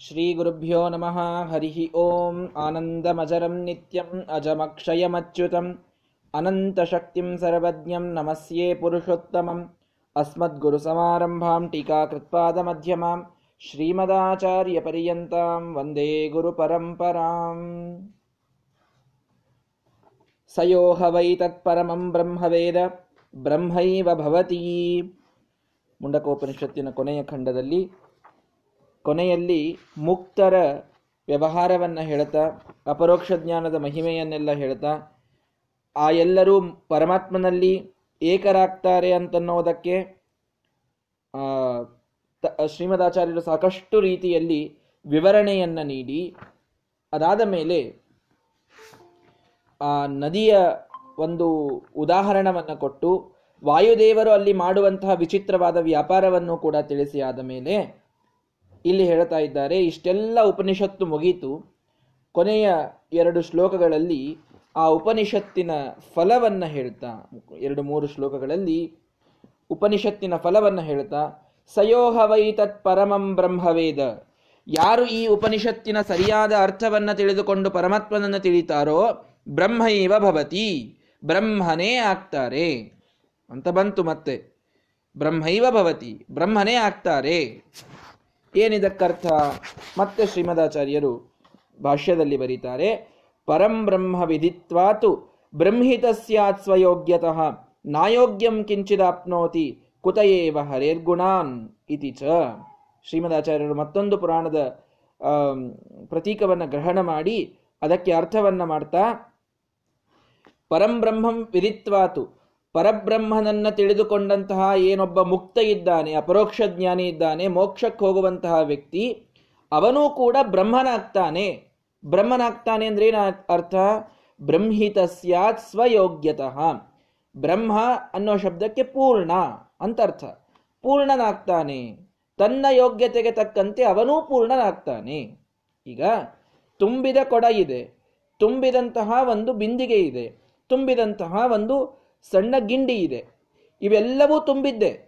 श्रीगुरुभ्यो नमः हरिः ॐ आनन्दमजरं नित्यम् अजमक्षयमच्युतम् अनन्तशक्तिं सर्वज्ञं नमस्ये पुरुषोत्तमम् अस्मद्गुरुसमारम्भां टीकाकृत्पादमध्यमां श्रीमदाचार्यपर्यन्तां वन्दे गुरुपरम्पराम् स यो ह वै तत्परमं ಬ್ರಹ್ಮವೇದ ಬ್ರಹ್ಮೈವ ಭವತಿ ಮುಂಡಕೋಪನಿಷತ್ತಿನ ಕೊನೆಯ ಖಂಡದಲ್ಲಿ ಕೊನೆಯಲ್ಲಿ ಮುಕ್ತರ ವ್ಯವಹಾರವನ್ನು ಹೇಳ್ತಾ, ಅಪರೋಕ್ಷ ಜ್ಞಾನದ ಮಹಿಮೆಯನ್ನೆಲ್ಲ ಹೇಳ್ತಾ, ಆ ಎಲ್ಲರೂ ಪರಮಾತ್ಮನಲ್ಲಿ ಏಕರಾಗ್ತಾರೆ ಅಂತನ್ನೋದಕ್ಕೆ ಶ್ರೀಮದಾಚಾರ್ಯರು ಸಾಕಷ್ಟು ರೀತಿಯಲ್ಲಿ ವಿವರಣೆಯನ್ನು ನೀಡಿ. ಅದಾದ ಮೇಲೆ ಆ ನದಿಯ ಒಂದು ಉದಾಹರಣವನ್ನು ಕೊಟ್ಟು, ವಾಯುದೇವರು ಅಲ್ಲಿ ಮಾಡುವಂತಹ ವಿಚಿತ್ರವಾದ ವ್ಯಾಪಾರವನ್ನು ಕೂಡ ತಿಳಿಸಿ ಆದ ಮೇಲೆ ಇಲ್ಲಿ ಹೇಳ್ತಾ ಇದ್ದಾರೆ, ಇಷ್ಟೆಲ್ಲ ಉಪನಿಷತ್ತು ಮುಗೀತು. ಕೊನೆಯ ಎರಡು ಶ್ಲೋಕಗಳಲ್ಲಿ ಆ ಉಪನಿಷತ್ತಿನ ಫಲವನ್ನು ಹೇಳ್ತಾ, ಎರಡು ಮೂರು ಶ್ಲೋಕಗಳಲ್ಲಿ ಉಪನಿಷತ್ತಿನ ಫಲವನ್ನು ಹೇಳ್ತಾ, ಸಯೋಹ ವೈ ತತ್ ಪರಮಂ ಬ್ರಹ್ಮವೇದ. ಯಾರು ಈ ಉಪನಿಷತ್ತಿನ ಸರಿಯಾದ ಅರ್ಥವನ್ನು ತಿಳಿದುಕೊಂಡು ಪರಮಾತ್ಮನನ್ನು ತಿಳಿತಾರೋ ಬ್ರಹ್ಮೈವ ಭವತಿ, ಬ್ರಹ್ಮನೇ ಆಗ್ತಾರೆ. ಅಂತ ಬಂತು ಮತ್ತೆ. ಬ್ರಹ್ಮೈವ ಭವತಿ, ಬ್ರಹ್ಮನೇ ಆಗ್ತಾರೆ. ಏನಿದಕ್ಕರ್ಥ ಮತ್ತೆ ಶ್ರೀಮದಾಚಾರ್ಯರು ಭಾಷ್ಯದಲ್ಲಿ ಬರೀತಾರೆ, ಪರಂ ಬ್ರಹ್ಮ ವಿಧಿತ್ವಾತು ಬ್ರಹ್ಮಿತ ಸ್ಯಾತ್ ಸ್ವಯೋಗ್ಯತಃ, ನಾಯೋಗ್ಯಂ ಕಿಂಚಿದಾಪ್ನೋತಿ ಕುತಯೇವ ಹರೇರ್ಗುಣಾನ್ ಇತಿ ಚ. ಶ್ರೀಮದಾಚಾರ್ಯರು ಮತ್ತೊಂದು ಪುರಾಣದ ಪ್ರತೀಕವನ್ನು ಗ್ರಹಣ ಮಾಡಿ ಅದಕ್ಕೆ ಅರ್ಥವನ್ನು ಮಾಡ್ತಾ, ಪರಂ ಬ್ರಹ್ಮಂ ವಿಧಿತ್ವಾತು ಪರಬ್ರಹ್ಮನನ್ನ ತಿಳಿದುಕೊಂಡಂತಹ ಏನೊಬ್ಬ ಮುಕ್ತ ಇದ್ದಾನೆ, ಅಪರೋಕ್ಷ ಜ್ಞಾನಿ ಇದ್ದಾನೆ, ಮೋಕ್ಷಕ್ಕೆ ಹೋಗುವಂತಹ ವ್ಯಕ್ತಿ, ಅವನೂ ಕೂಡ ಬ್ರಹ್ಮನಾಗ್ತಾನೆ. ಬ್ರಹ್ಮನಾಗ್ತಾನೆ ಅಂದ್ರೆ ಏನ ಅರ್ಥ? ಬ್ರಹ್ಮಿತ ಸ್ಯಾತ್ ಸ್ವಯೋಗ್ಯತಃ. ಬ್ರಹ್ಮ ಅನ್ನೋ ಶಬ್ದಕ್ಕೆ ಪೂರ್ಣ ಅಂತ ಅರ್ಥ. ಪೂರ್ಣನಾಗ್ತಾನೆ. ತನ್ನ ಯೋಗ್ಯತೆಗೆ ತಕ್ಕಂತೆ ಅವನೂ ಪೂರ್ಣನಾಗ್ತಾನೆ. ಈಗ ತುಂಬಿದ ಕೊಡ ಇದೆ. ತುಂಬಿದಂತಹ ಒಂದು ಬಿಂದಿಗೆ ಇದೆ. ತುಂಬಿದಂತಹ ಒಂದು ಸಣ್ಣ ಗಿಂಡಿ ಇದೆ. ಇವೆಲ್ಲವೂ ತುಂಬಿದ್ದೆ.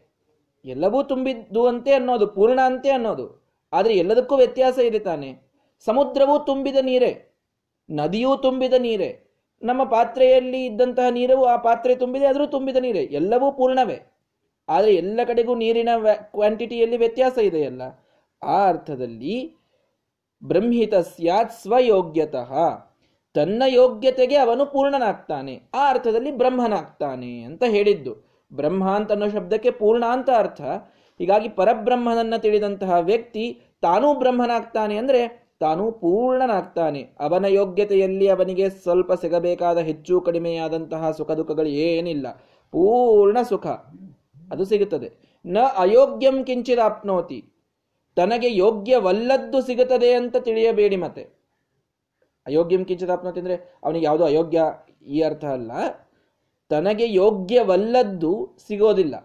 ಎಲ್ಲವೂ ತುಂಬಿದ್ದು ಅಂತೆ ಅನ್ನೋದು, ಪೂರ್ಣ ಅಂತೆ ಅನ್ನೋದು. ಆದರೆ ಎಲ್ಲದಕ್ಕೂ ವ್ಯತ್ಯಾಸ ಇದೆ ತಾನೆ. ಸಮುದ್ರವೂ ತುಂಬಿದ ನೀರೇ. ನದಿಯೂ ತುಂಬಿದ ನೀರೇ. ನಮ್ಮ ಪಾತ್ರೆಯಲ್ಲಿ ಇದ್ದಂತಹ ನೀರು ಆ ಪಾತ್ರೆ ತುಂಬಿದೆ, ಆದರೂ ತುಂಬಿದ ನೀರೇ. ಎಲ್ಲವೂ ಪೂರ್ಣವೇ. ಆದರೆ ಎಲ್ಲ ಕಡೆಗೂ ನೀರಿನ ಕ್ವಾಂಟಿಟಿಯಲ್ಲಿ ವ್ಯತ್ಯಾಸ ಇದೆಯಲ್ಲ. ಆ ಅರ್ಥದಲ್ಲಿ ಬ್ರಹ್ಮಿತ ಸ್ಯಾತ್ ಸ್ವಯೋಗ್ಯತಃ. ತನ್ನ ಯೋಗ್ಯತೆಗೆ ಅವನು ಪೂರ್ಣನಾಗ್ತಾನೆ. ಆ ಅರ್ಥದಲ್ಲಿ ಬ್ರಹ್ಮನಾಗ್ತಾನೆ ಅಂತ ಹೇಳಿದ್ದು. ಬ್ರಹ್ಮ ಅಂತ ಅನ್ನೋ ಶಬ್ದಕ್ಕೆ ಪೂರ್ಣ ಅಂತ ಅರ್ಥ. ಹೀಗಾಗಿ ಪರಬ್ರಹ್ಮನನ್ನ ತಿಳಿದಂತಹ ವ್ಯಕ್ತಿ ತಾನೂ ಬ್ರಹ್ಮನಾಗ್ತಾನೆ ಅಂದ್ರೆ ತಾನೂ ಪೂರ್ಣನಾಗ್ತಾನೆ. ಅವನ ಯೋಗ್ಯತೆಯಲ್ಲಿ ಅವನಿಗೆ ಸ್ವಲ್ಪ ಸಿಗಬೇಕಾದ ಹೆಚ್ಚು ಕಡಿಮೆಯಾದಂತಹ ಸುಖ ದುಃಖಗಳು ಏನಿಲ್ಲ. ಪೂರ್ಣ ಸುಖ. ಅದು ಸಿಗುತ್ತದೆ. ನ ಅಯೋಗ್ಯಂ ಕಿಂಚಿದಾಪ್ನೋತಿ. ತನಗೆ ಯೋಗ್ಯವಲ್ಲದ್ದು ಸಿಗುತ್ತದೆ ಅಂತ ತಿಳಿಯಬೇಡಿ ಮತ್ತೆ. ಅಯೋಗ್ಯಂ ಕಿಂಚಿದಾಪ್ನೋತಿ ಅಂದರೆ ಅವನಿಗೆ ಯಾವುದೋ ಅಯೋಗ್ಯ ಈ ಅರ್ಥ ಅಲ್ಲ. ತನಗೆ ಯೋಗ್ಯವಲ್ಲದ್ದು ಸಿಗೋದಿಲ್ಲ.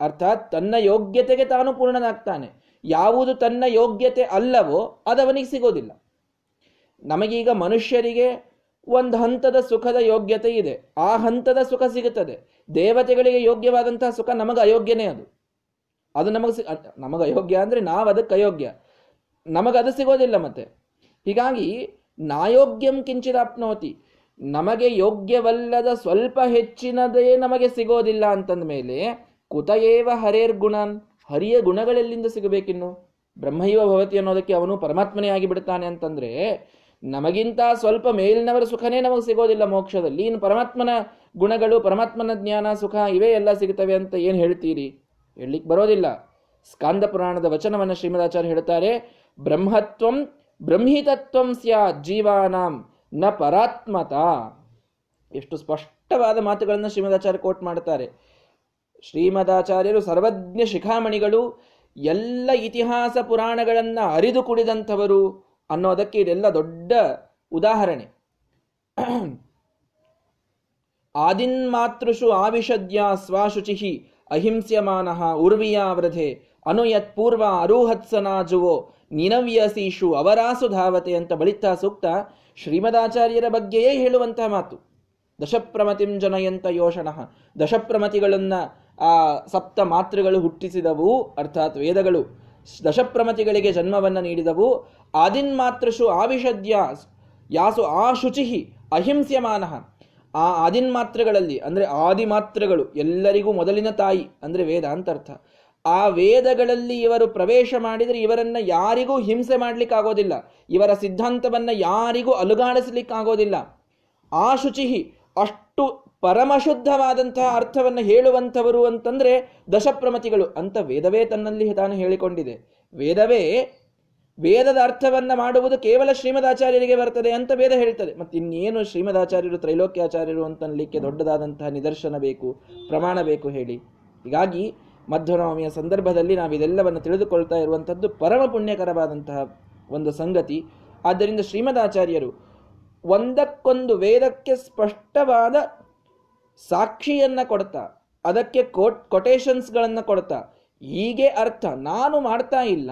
ಅರ್ಥಾತ್ ತನ್ನ ಯೋಗ್ಯತೆಗೆ ತಾನು ಪೂರ್ಣನಾಗ್ತಾನೆ. ಯಾವುದು ತನ್ನ ಯೋಗ್ಯತೆ ಅಲ್ಲವೋ ಅದು ಅವನಿಗೆ ಸಿಗೋದಿಲ್ಲ. ನಮಗೀಗ ಮನುಷ್ಯರಿಗೆ ಒಂದು ಹಂತದ ಸುಖದ ಯೋಗ್ಯತೆ ಇದೆ. ಆ ಹಂತದ ಸುಖ ಸಿಗುತ್ತದೆ. ದೇವತೆಗಳಿಗೆ ಯೋಗ್ಯವಾದಂತಹ ಸುಖ ನಮಗೆ ಅಯೋಗ್ಯನೇ ಅದು. ಅದು ನಮಗೆ ನಮಗೆ ಅಯೋಗ್ಯ ಅಂದರೆ ನಾವು ಅದಕ್ಕೆ ಅಯೋಗ್ಯ ನಮಗದು ಸಿಗೋದಿಲ್ಲ ಮತ್ತೆ. ಹೀಗಾಗಿ ನಾಯೋಗ್ಯಂ ಕಿಂಚಿದಾಪ್ನೋತಿ ನಮಗೆ ಯೋಗ್ಯವಲ್ಲದ ಸ್ವಲ್ಪ ಹೆಚ್ಚಿನದೇ ನಮಗೆ ಸಿಗೋದಿಲ್ಲ ಅಂತಂದ ಮೇಲೆ ಕುತಯೇವ ಹರೇರ್ ಗುಣನ್, ಹರಿಯ ಗುಣಗಳೆಲ್ಲಿಂದ ಸಿಗಬೇಕಿನ್ನು? ಬ್ರಹ್ಮೈವ ಭವತಿ ಅನ್ನೋದಕ್ಕೆ ಅವನು ಪರಮಾತ್ಮನೇ ಆಗಿ ಬಿಡ್ತಾನೆ ಅಂತಂದ್ರೆ, ನಮಗಿಂತ ಸ್ವಲ್ಪ ಮೇಲಿನವರ ಸುಖನೇ ನಮಗೆ ಸಿಗೋದಿಲ್ಲ ಮೋಕ್ಷದಲ್ಲಿ, ಇನ್ನು ಪರಮಾತ್ಮನ ಗುಣಗಳು, ಪರಮಾತ್ಮನ ಜ್ಞಾನ, ಸುಖ ಇವೇ ಎಲ್ಲ ಸಿಗುತ್ತವೆ ಅಂತ ಏನು ಹೇಳ್ತೀರಿ? ಹೇಳಲಿಕ್ಕೆ ಬರೋದಿಲ್ಲ. ಸ್ಕಾಂದ ಪುರಾಣದ ವಚನವನ್ನು ಶ್ರೀಮದಾಚಾರ್ಯ ಹೇಳ್ತಾರೆ, ಬ್ರಹ್ಮತ್ವಂ ಬ್ರಹ್ಮಿತತ್ವಂ ಸ್ಯಾತ್ ಜೀವಾನಾಂ, ನ ಪರಾತ್ಮತ. ಎಷ್ಟು ಸ್ಪಷ್ಟವಾದ ಮಾತುಗಳನ್ನು ಶ್ರೀಮದಾಚಾರ್ಯ ಕೋಟ್ ಮಾಡ್ತಾರೆ ಶ್ರೀಮದಾಚಾರ್ಯರು ಸರ್ವಜ್ಞ ಶಿಖಾಮಣಿಗಳು, ಎಲ್ಲ ಇತಿಹಾಸ ಪುರಾಣಗಳನ್ನು ಅರಿದು ಕುಡಿದಂಥವರು ಅನ್ನೋದಕ್ಕೆ ಇದೆಲ್ಲ ದೊಡ್ಡ ಉದಾಹರಣೆ. ಆದಿನ್ಮಾತೃಷು ಆವಿಷದ್ಯ ಸ್ವಾಶುಚಿಹಿ ಅಹಿಂಸ್ಯಮಾನ ಉರ್ವಿಯಾವ್ರಧೆ ಅನುಯತ್ ಪೂರ್ವ ಅರುಹತ್ಸನಾಜುವೋ, ನಿನವ್ಯಸೀಶು ಅವರಾಸು ಧಾವತೆ ಅಂತ ಬಳಿತಾ ಸೂಕ್ತ ಶ್ರೀಮದಾಚಾರ್ಯರ ಬಗ್ಗೆಯೇ ಹೇಳುವಂತಹ ಮಾತು. ದಶಪ್ರಮತಿಂ ಜನಯಂತ ಯೋಷಣ. ದಶಪ್ರಮತಿಗಳನ್ನು ಆ ಸಪ್ತ ಮಾತೃಗಳು ಹುಟ್ಟಿಸಿದವು, ಅರ್ಥಾತ್ ವೇದಗಳು, ದಶಪ್ರಮತಿಗಳಿಗೆ ಜನ್ಮವನ್ನು ನೀಡಿದವು. ಆದಿನ್ ಆದಿನ್ಮಾತೃಷು ಆವಿಷದ್ಯ ಯಾಸು ಆ ಶುಚಿಹಿ ಅಹಿಂಸ್ಯಮಾನಃ. ಆ ಆದಿನ್ ಮಾತ್ರಗಳಲ್ಲಿ ಅಂದರೆ ಅಂದ್ರೆ ಆದಿಮಾತ್ರಗಳು ಎಲ್ಲರಿಗೂ ಮೊದಲಿನ ತಾಯಿ, ಅಂದರೆ ವೇದ ಅರ್ಥ. ಆ ವೇದಗಳಲ್ಲಿ ಇವರು ಪ್ರವೇಶ ಮಾಡಿದರೆ ಇವರನ್ನು ಯಾರಿಗೂ ಹಿಂಸೆ ಮಾಡಲಿಕ್ಕಾಗೋದಿಲ್ಲ. ಇವರ ಸಿದ್ಧಾಂತವನ್ನು ಯಾರಿಗೂ ಅಲುಗಾಡಿಸ್ಲಿಕ್ಕಾಗೋದಿಲ್ಲ. ಆ ಶುಚಿಹಿ ಅಷ್ಟು ಪರಮಶುದ್ಧವಾದಂತಹ ಅರ್ಥವನ್ನು ಹೇಳುವಂಥವರು ಅಂತಂದರೆ ದಶಪ್ರಮತಿಗಳು. ಅಂತ ವೇದವೇ ತನ್ನಲ್ಲಿ ತಾನು ಹೇಳಿಕೊಂಡಿದೆ. ವೇದವೇ ವೇದದ ಅರ್ಥವನ್ನು ಮಾಡುವುದು ಕೇವಲ ಶ್ರೀಮದಾಚಾರ್ಯರಿಗೆ ಬರ್ತದೆ ಅಂತ ವೇದ ಹೇಳ್ತದೆ. ಮತ್ತೆ ಇನ್ನೇನು ಶ್ರೀಮದಾಚಾರ್ಯರು, ತ್ರೈಲೋಕ್ಯಾಚಾರ್ಯರು ಅಂತನಲಿಕ್ಕೆ ದೊಡ್ಡದಾದಂತಹ ನಿದರ್ಶನ ಬೇಕು, ಪ್ರಮಾಣ ಬೇಕು ಹೇಳಿ. ಹೀಗಾಗಿ ಮಧ್ವನವಮಿಯ ಸಂದರ್ಭದಲ್ಲಿ ನಾವು ಇದೆಲ್ಲವನ್ನು ತಿಳಿದುಕೊಳ್ತಾ ಇರುವಂಥದ್ದು ಪರಮ ಪುಣ್ಯಕರವಾದಂತಹ ಒಂದು ಸಂಗತಿ. ಆದ್ದರಿಂದ ಶ್ರೀಮದಾಚಾರ್ಯರು ಒಂದಕ್ಕೊಂದು ವೇದಕ್ಕೆ ಸ್ಪಷ್ಟವಾದ ಸಾಕ್ಷಿಯನ್ನ ಕೊಡ್ತಾ, ಅದಕ್ಕೆ ಕೋಟ್ ಕೊಟೇಶನ್ಸ್ಗಳನ್ನು ಕೊಡ್ತಾ, ಹೀಗೆ ಅರ್ಥ. ನಾನು ಮಾಡ್ತಾ ಇಲ್ಲ.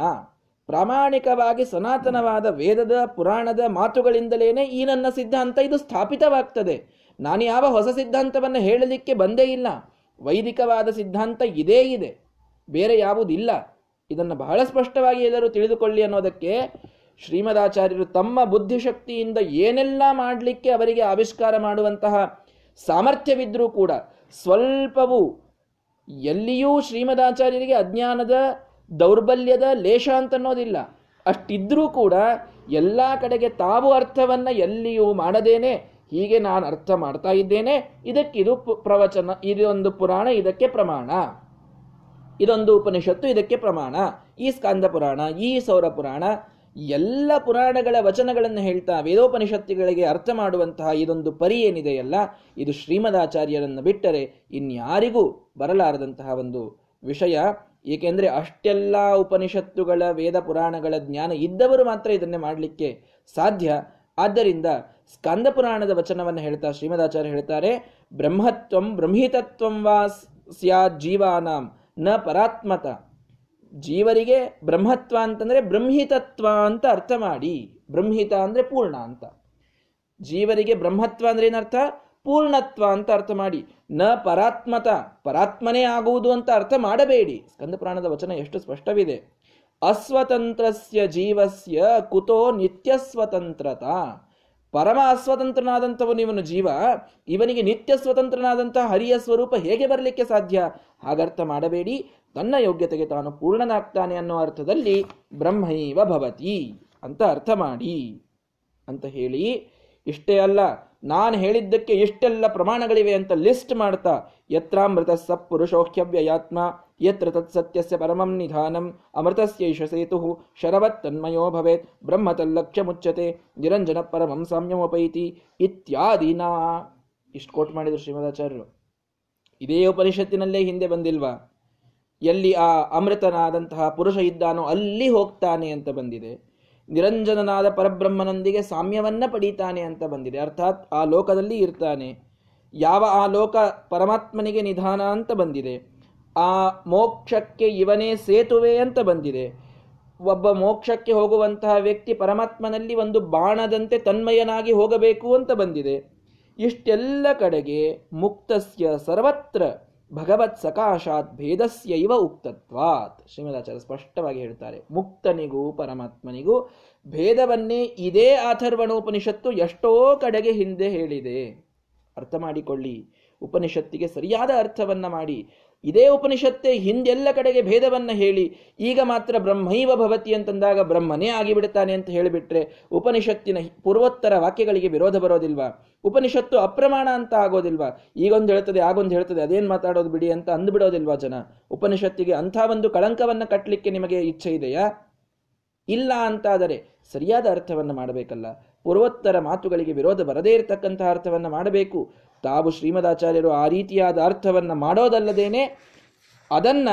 ಪ್ರಾಮಾಣಿಕವಾಗಿ ಸನಾತನವಾದ ವೇದದ, ಪುರಾಣದ ಮಾತುಗಳಿಂದಲೇನೆ ಈ ನನ್ನ ಸಿದ್ಧಾಂತ ಇದು ಸ್ಥಾಪಿತವಾಗ್ತದೆ. ನಾನು ಯಾವ ಹೊಸ ಸಿದ್ಧಾಂತವನ್ನು ಹೇಳಲಿಕ್ಕೆ ಬಂದೇ ಇಲ್ಲ. ವೈದಿಕವಾದ ಸಿದ್ಧಾಂತ ಇದೇ ಇದೆ. ಬೇರೆ ಯಾವುದಿಲ್ಲ. ಇದನ್ನು ಬಹಳ ಸ್ಪಷ್ಟವಾಗಿ ಎಲ್ಲರೂ ತಿಳಿದುಕೊಳ್ಳಿ ಅನ್ನೋದಕ್ಕೆ ಶ್ರೀಮದಾಚಾರ್ಯರು ತಮ್ಮ ಬುದ್ಧಿಶಕ್ತಿಯಿಂದ ಏನೆಲ್ಲ ಮಾಡಲಿಕ್ಕೆ ಅವರಿಗೆ ಆವಿಷ್ಕಾರ ಮಾಡುವಂತಹ ಸಾಮರ್ಥ್ಯವಿದ್ರೂ ಕೂಡ ಸ್ವಲ್ಪವೂ ಎಲ್ಲಿಯೂ ಶ್ರೀಮದಾಚಾರ್ಯರಿಗೆ ಅಜ್ಞಾನದ ದೌರ್ಬಲ್ಯದ ಲೇಷ ಅಂತನ್ನೋದಿಲ್ಲ. ಅಷ್ಟಿದ್ರೂ ಕೂಡ ಎಲ್ಲ ಕಡೆಗೆ ತಾವು ಅರ್ಥವನ್ನು ಎಲ್ಲಿಯೂ ಮಾಡದೇನೆ ಹೀಗೆ ನಾನು ಅರ್ಥ ಮಾಡ್ತಾ ಇದ್ದೇನೆ. ಇದಕ್ಕಿದು ಪ್ರವಚನ ಇದೊಂದು ಪುರಾಣ, ಇದಕ್ಕೆ ಪ್ರಮಾಣ. ಇದೊಂದು ಉಪನಿಷತ್ತು, ಇದಕ್ಕೆ ಪ್ರಮಾಣ. ಈ ಸ್ಕಾಂದ ಪುರಾಣ, ಈ ಸೌರ ಪುರಾಣ, ಎಲ್ಲ ಪುರಾಣಗಳ ವಚನಗಳನ್ನು ಹೇಳ್ತಾ ವೇದೋಪನಿಷತ್ತುಗಳಿಗೆ ಅರ್ಥ ಮಾಡುವಂತಹ ಇದೊಂದು ಪರಿ ಏನಿದೆಯಲ್ಲ, ಇದು ಶ್ರೀಮದಾಚಾರ್ಯರನ್ನು ಬಿಟ್ಟರೆ ಇನ್ಯಾರಿಗೂ ಬರಲಾರದಂತಹ ಒಂದು ವಿಷಯ. ಏಕೆಂದರೆ ಅಷ್ಟೆಲ್ಲ ಉಪನಿಷತ್ತುಗಳ, ವೇದ ಪುರಾಣಗಳ ಜ್ಞಾನ ಇದ್ದವರು ಮಾತ್ರ ಇದನ್ನೇ ಮಾಡಲಿಕ್ಕೆ ಸಾಧ್ಯ. ಆದ್ದರಿಂದ ಸ್ಕಂದ ಪುರಾಣದ ವಚನವನ್ನು ಹೇಳ್ತಾ ಶ್ರೀಮದಾಚಾರ್ಯ ಹೇಳ್ತಾರೆ, ಬ್ರಹ್ಮತ್ವಂ ಬ್ರಹ್ಮಿತತ್ವಂ ವಾ ಸ್ಯಾತ್ ಜೀವಾನಾಂ, ನ ಪರಾತ್ಮತ. ಜೀವರಿಗೆ ಬ್ರಹ್ಮತ್ವ ಅಂತಂದ್ರೆ ಬ್ರಹ್ಮಿತತ್ವ ಅಂತ ಅರ್ಥ ಮಾಡಿ. ಬ್ರಹ್ಮಿತ ಅಂದ್ರೆ ಪೂರ್ಣ ಅಂತ. ಜೀವರಿಗೆ ಬ್ರಹ್ಮತ್ವ ಅಂದ್ರೆ ಏನರ್ಥ? ಪೂರ್ಣತ್ವ ಅಂತ ಅರ್ಥ ಮಾಡಿ. ನ ಪರಾತ್ಮತ, ಪರಾತ್ಮನೇ ಆಗುವುದು ಅಂತ ಅರ್ಥ ಮಾಡಬೇಡಿ. ಸ್ಕಂದ ಪುರಾಣದ ವಚನ ಎಷ್ಟು ಸ್ಪಷ್ಟವಿದೆ. ಅಸ್ವತಂತ್ರಸ್ಯ ಜೀವಸ್ಯ ಕುತೋ ನಿತ್ಯ ಸ್ವತಂತ್ರತ ಪರಮ ಅಸ್ವತಂತ್ರನಾದಂಥವನು ಇವನು ಜೀವ. ಇವನಿಗೆ ನಿತ್ಯ ಸ್ವತಂತ್ರನಾದಂಥ ಹರಿಯ ಸ್ವರೂಪ ಹೇಗೆ ಬರಲಿಕ್ಕೆ ಸಾಧ್ಯ? ಹಾಗರ್ಥ ಮಾಡಬೇಡಿ. ತನ್ನ ಯೋಗ್ಯತೆಗೆ ತಾನು ಪೂರ್ಣನಾಗ್ತಾನೆ ಅನ್ನೋ ಅರ್ಥದಲ್ಲಿ ಬ್ರಹ್ಮೈವ ಭವತಿ ಅಂತ ಅರ್ಥ ಮಾಡಿ ಅಂತ ಹೇಳಿ. ಇಷ್ಟೇ ಅಲ್ಲ, ನಾನು ಹೇಳಿದ್ದಕ್ಕೆ ಇಷ್ಟೆಲ್ಲ ಪ್ರಮಾಣಗಳಿವೆ ಅಂತ ಲಿಸ್ಟ್ ಮಾಡ್ತಾ ಯತ್ರಾಮೃತ ಸಪ್ ಪುರುಷೋಖ್ಯವ್ಯಯಾತ್ಮ ಯತ್ರ ತತ್ಸತ್ಯಸ್ಯ ಪರಮಂ ನಿಧಾನಂ ಅಮೃತಸ್ಯೈಷ ಸೇತು ಶರವತ್ ತನ್ಮಯೋ ಭವೇತ್ ಬ್ರಹ್ಮ ತಲ್ಲಕ್ಷ ಮುಚ್ಚತೆ ನಿರಂಜನ ಪರಮಂ ಸಾಮ್ಯಮೋಪೈತಿ ಇತ್ಯಾದಿನಾ ಇಷ್ಟು ಕೋಟ್ ಮಾಡಿದರು ಶ್ರೀಮದಾಚಾರ್ಯರು. ಇದೇ ಉಪನಿಷತ್ತಿನಲ್ಲೇ ಹಿಂದೆ ಬಂದಿಲ್ವಾ? ಎಲ್ಲಿ ಆ ಅಮೃತನಾದಂತಹ ಪುರುಷ ಇದ್ದಾನೋ ಅಲ್ಲಿ ಹೋಗ್ತಾನೆ ಅಂತ ಬಂದಿದೆ. ನಿರಂಜನನಾದ ಪರಬ್ರಹ್ಮನೊಂದಿಗೆ ಸಾಮ್ಯವನ್ನ ಪಡೀತಾನೆ ಅಂತ ಬಂದಿದೆ. ಅರ್ಥಾತ್ ಆ ಲೋಕದಲ್ಲಿ ಇರ್ತಾನೆ. ಯಾವ ಆ ಲೋಕ ಪರಮಾತ್ಮನಿಗೆ ನಿಧಾನ ಅಂತ ಬಂದಿದೆ. ಆ ಮೋಕ್ಷಕ್ಕೆ ಇವನೇ ಸೇತುವೆ ಅಂತ ಬಂದಿದೆ. ಒಬ್ಬ ಮೋಕ್ಷಕ್ಕೆ ಹೋಗುವಂತಹ ವ್ಯಕ್ತಿ ಪರಮಾತ್ಮನಲ್ಲಿ ಒಂದು ಬಾಣದಂತೆ ತನ್ಮಯನಾಗಿ ಹೋಗಬೇಕು ಅಂತ ಬಂದಿದೆ. ಇಷ್ಟೆಲ್ಲ ಕಡೆಗೆ ಮುಕ್ತಸ್ಯ ಸರ್ವತ್ರ ಭಗವತ್ ಸಕಾಶಾತ್ ಭೇದಸ್ಯ ಇವ ಉಕ್ತತ್ವಾತ್. ಶ್ರೀಮದಾಚಾರ್ಯ ಸ್ಪಷ್ಟವಾಗಿ ಹೇಳ್ತಾರೆ, ಮುಕ್ತನಿಗೂ ಪರಮಾತ್ಮನಿಗೂ ಭೇದವನ್ನೇ ಇದೇ ಅಥರ್ವಣೋಪನಿಷತ್ತು ಎಷ್ಟೋ ಕಡೆಗೆ ಹಿಂದೆ ಹೇಳಿದೆ. ಅರ್ಥ ಮಾಡಿಕೊಳ್ಳಿ, ಉಪನಿಷತ್ತಿಗೆ ಸರಿಯಾದ ಅರ್ಥವನ್ನು ಮಾಡಿ ಇದೇ ಉಪನಿಷತ್ತೇ ಹಿಂದೆಲ್ಲ ಕಡೆಗೆ ಭೇದವನ್ನು ಹೇಳಿ, ಈಗ ಮಾತ್ರ ಬ್ರಹ್ಮೈವ ಭವತಿ ಅಂತಂದಾಗ ಬ್ರಹ್ಮನೇ ಆಗಿಬಿಡುತ್ತಾನೆ ಅಂತ ಹೇಳಿಬಿಟ್ರೆ ಉಪನಿಷತ್ತಿನ ಪೂರ್ವೋತ್ತರ ವಾಕ್ಯಗಳಿಗೆ ವಿರೋಧ ಬರೋದಿಲ್ವಾ? ಉಪನಿಷತ್ತು ಅಪ್ರಮಾಣ ಅಂತ ಆಗೋದಿಲ್ವಾ? ಈಗೊಂದು ಹೇಳ್ತದೆ, ಆಗೊಂದು ಹೇಳ್ತದೆ, ಅದೇನು ಮಾತಾಡೋದು ಬಿಡಿ ಅಂತ ಅಂದ್ಬಿಡೋದಿಲ್ವಾ ಜನ? ಉಪನಿಷತ್ತಿಗೆ ಅಂಥ ಒಂದು ಕಳಂಕವನ್ನು ಕಟ್ಟಲಿಕ್ಕೆ ನಿಮಗೆ ಇಚ್ಛೆ ಇದೆಯಾ? ಇಲ್ಲ ಅಂತಾದರೆ ಸರಿಯಾದ ಅರ್ಥವನ್ನು ಮಾಡಬೇಕಲ್ಲ. ಪೂರ್ವೋತ್ತರ ಮಾತುಗಳಿಗೆ ವಿರೋಧ ಬರದೇ ಇರತಕ್ಕಂತಹ ಅರ್ಥವನ್ನು ಮಾಡಬೇಕು. ತಾವು ಶ್ರೀಮದಾಚಾರ್ಯರು ಆ ರೀತಿಯಾದ ಅರ್ಥವನ್ನು ಮಾಡೋದಲ್ಲದೇನೆ ಅದನ್ನ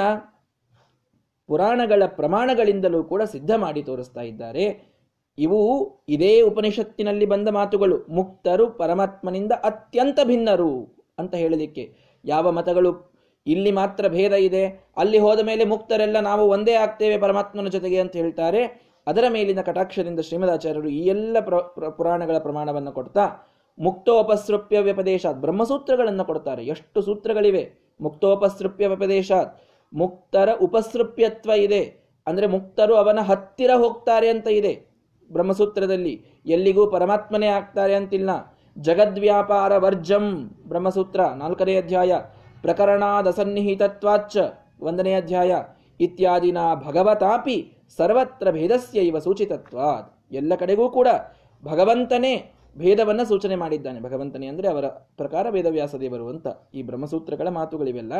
ಪುರಾಣಗಳ ಪ್ರಮಾಣಗಳಿಂದಲೂ ಕೂಡ ಸಿದ್ಧ ಮಾಡಿ ತೋರಿಸ್ತಾ ಇದ್ದಾರೆ. ಇವು ಇದೇ ಉಪನಿಷತ್ತಿನಲ್ಲಿ ಬಂದ ಮಾತುಗಳು. ಮುಕ್ತರು ಪರಮಾತ್ಮನಿಂದ ಅತ್ಯಂತ ಭಿನ್ನರು ಅಂತ ಹೇಳಲಿಕ್ಕೆ ಯಾವ ಮತಗಳು ಇಲ್ಲಿ ಮಾತ್ರ ಭೇದ ಇದೆ. ಅಲ್ಲಿ ಹೋದ ಮೇಲೆ ಮುಕ್ತರೆಲ್ಲ ನಾವು ಒಂದೇ ಆಗ್ತೇವೆ ಪರಮಾತ್ಮನ ಜೊತೆಗೆ ಅಂತ ಹೇಳ್ತಾರೆ. ಅದರ ಮೇಲಿನ ಕಟಾಕ್ಷದಿಂದ ಶ್ರೀಮದಾಚಾರ್ಯರು ಈ ಎಲ್ಲ ಪುರಾಣಗಳ ಪ್ರಮಾಣವನ್ನು ಕೊಡ್ತಾ ಮುಕ್ತೋಪಸೃಪ್ಯ ವ್ಯಪದೇಶಾತ್. ಬ್ರಹ್ಮಸೂತ್ರಗಳನ್ನು ಕೊಡ್ತಾರೆ. ಎಷ್ಟು ಸೂತ್ರಗಳಿವೆ? ಮುಕ್ತೋಪಸೃಪ್ಯ ವ್ಯಪದೇಶಾತ್. ಮುಕ್ತರ ಉಪಸೃಪ್ಯತ್ವ ಇದೆ. ಅಂದರೆ ಮುಕ್ತರು ಅವನ ಹತ್ತಿರ ಹೋಗ್ತಾರೆ ಅಂತ ಇದೆ. ಬ್ರಹ್ಮಸೂತ್ರದಲ್ಲಿ ಎಲ್ಲಿಗೂ ಪರಮಾತ್ಮನೇ ಆಗ್ತಾರೆ ಅಂತಿಲ್ಲ. ಜಗದ್ವ್ಯಾಪಾರ ವರ್ಜಂ ಬ್ರಹ್ಮಸೂತ್ರ, ನಾಲ್ಕನೇ ಅಧ್ಯಾಯ. ಪ್ರಕರಣಾದ ಸನ್ನಿಹಿತತ್ವಾಚ್ಚ ಒಂದನೇ ಅಧ್ಯಾಯ. ಇತ್ಯಾದಿನ ಭಗವತಾಪಿ ಸರ್ವತ್ರ ಭೇದಸ್ಯ ಇವ ಎಲ್ಲ ಕಡೆಗೂ ಕೂಡ ಭಗವಂತನೇ ಭೇದವನ್ನ ಸೂಚನೆ ಮಾಡಿದ್ದಾನೆ. ಭಗವಂತನೇ ಅಂದರೆ ಅವರ ಪ್ರಕಾರ ವೇದವ್ಯಾಸ ದೇವರು ಅಂತ ಈ ಬ್ರಹ್ಮಸೂತ್ರಗಳ ಮಾತುಗಳಿವೆಲ್ಲ.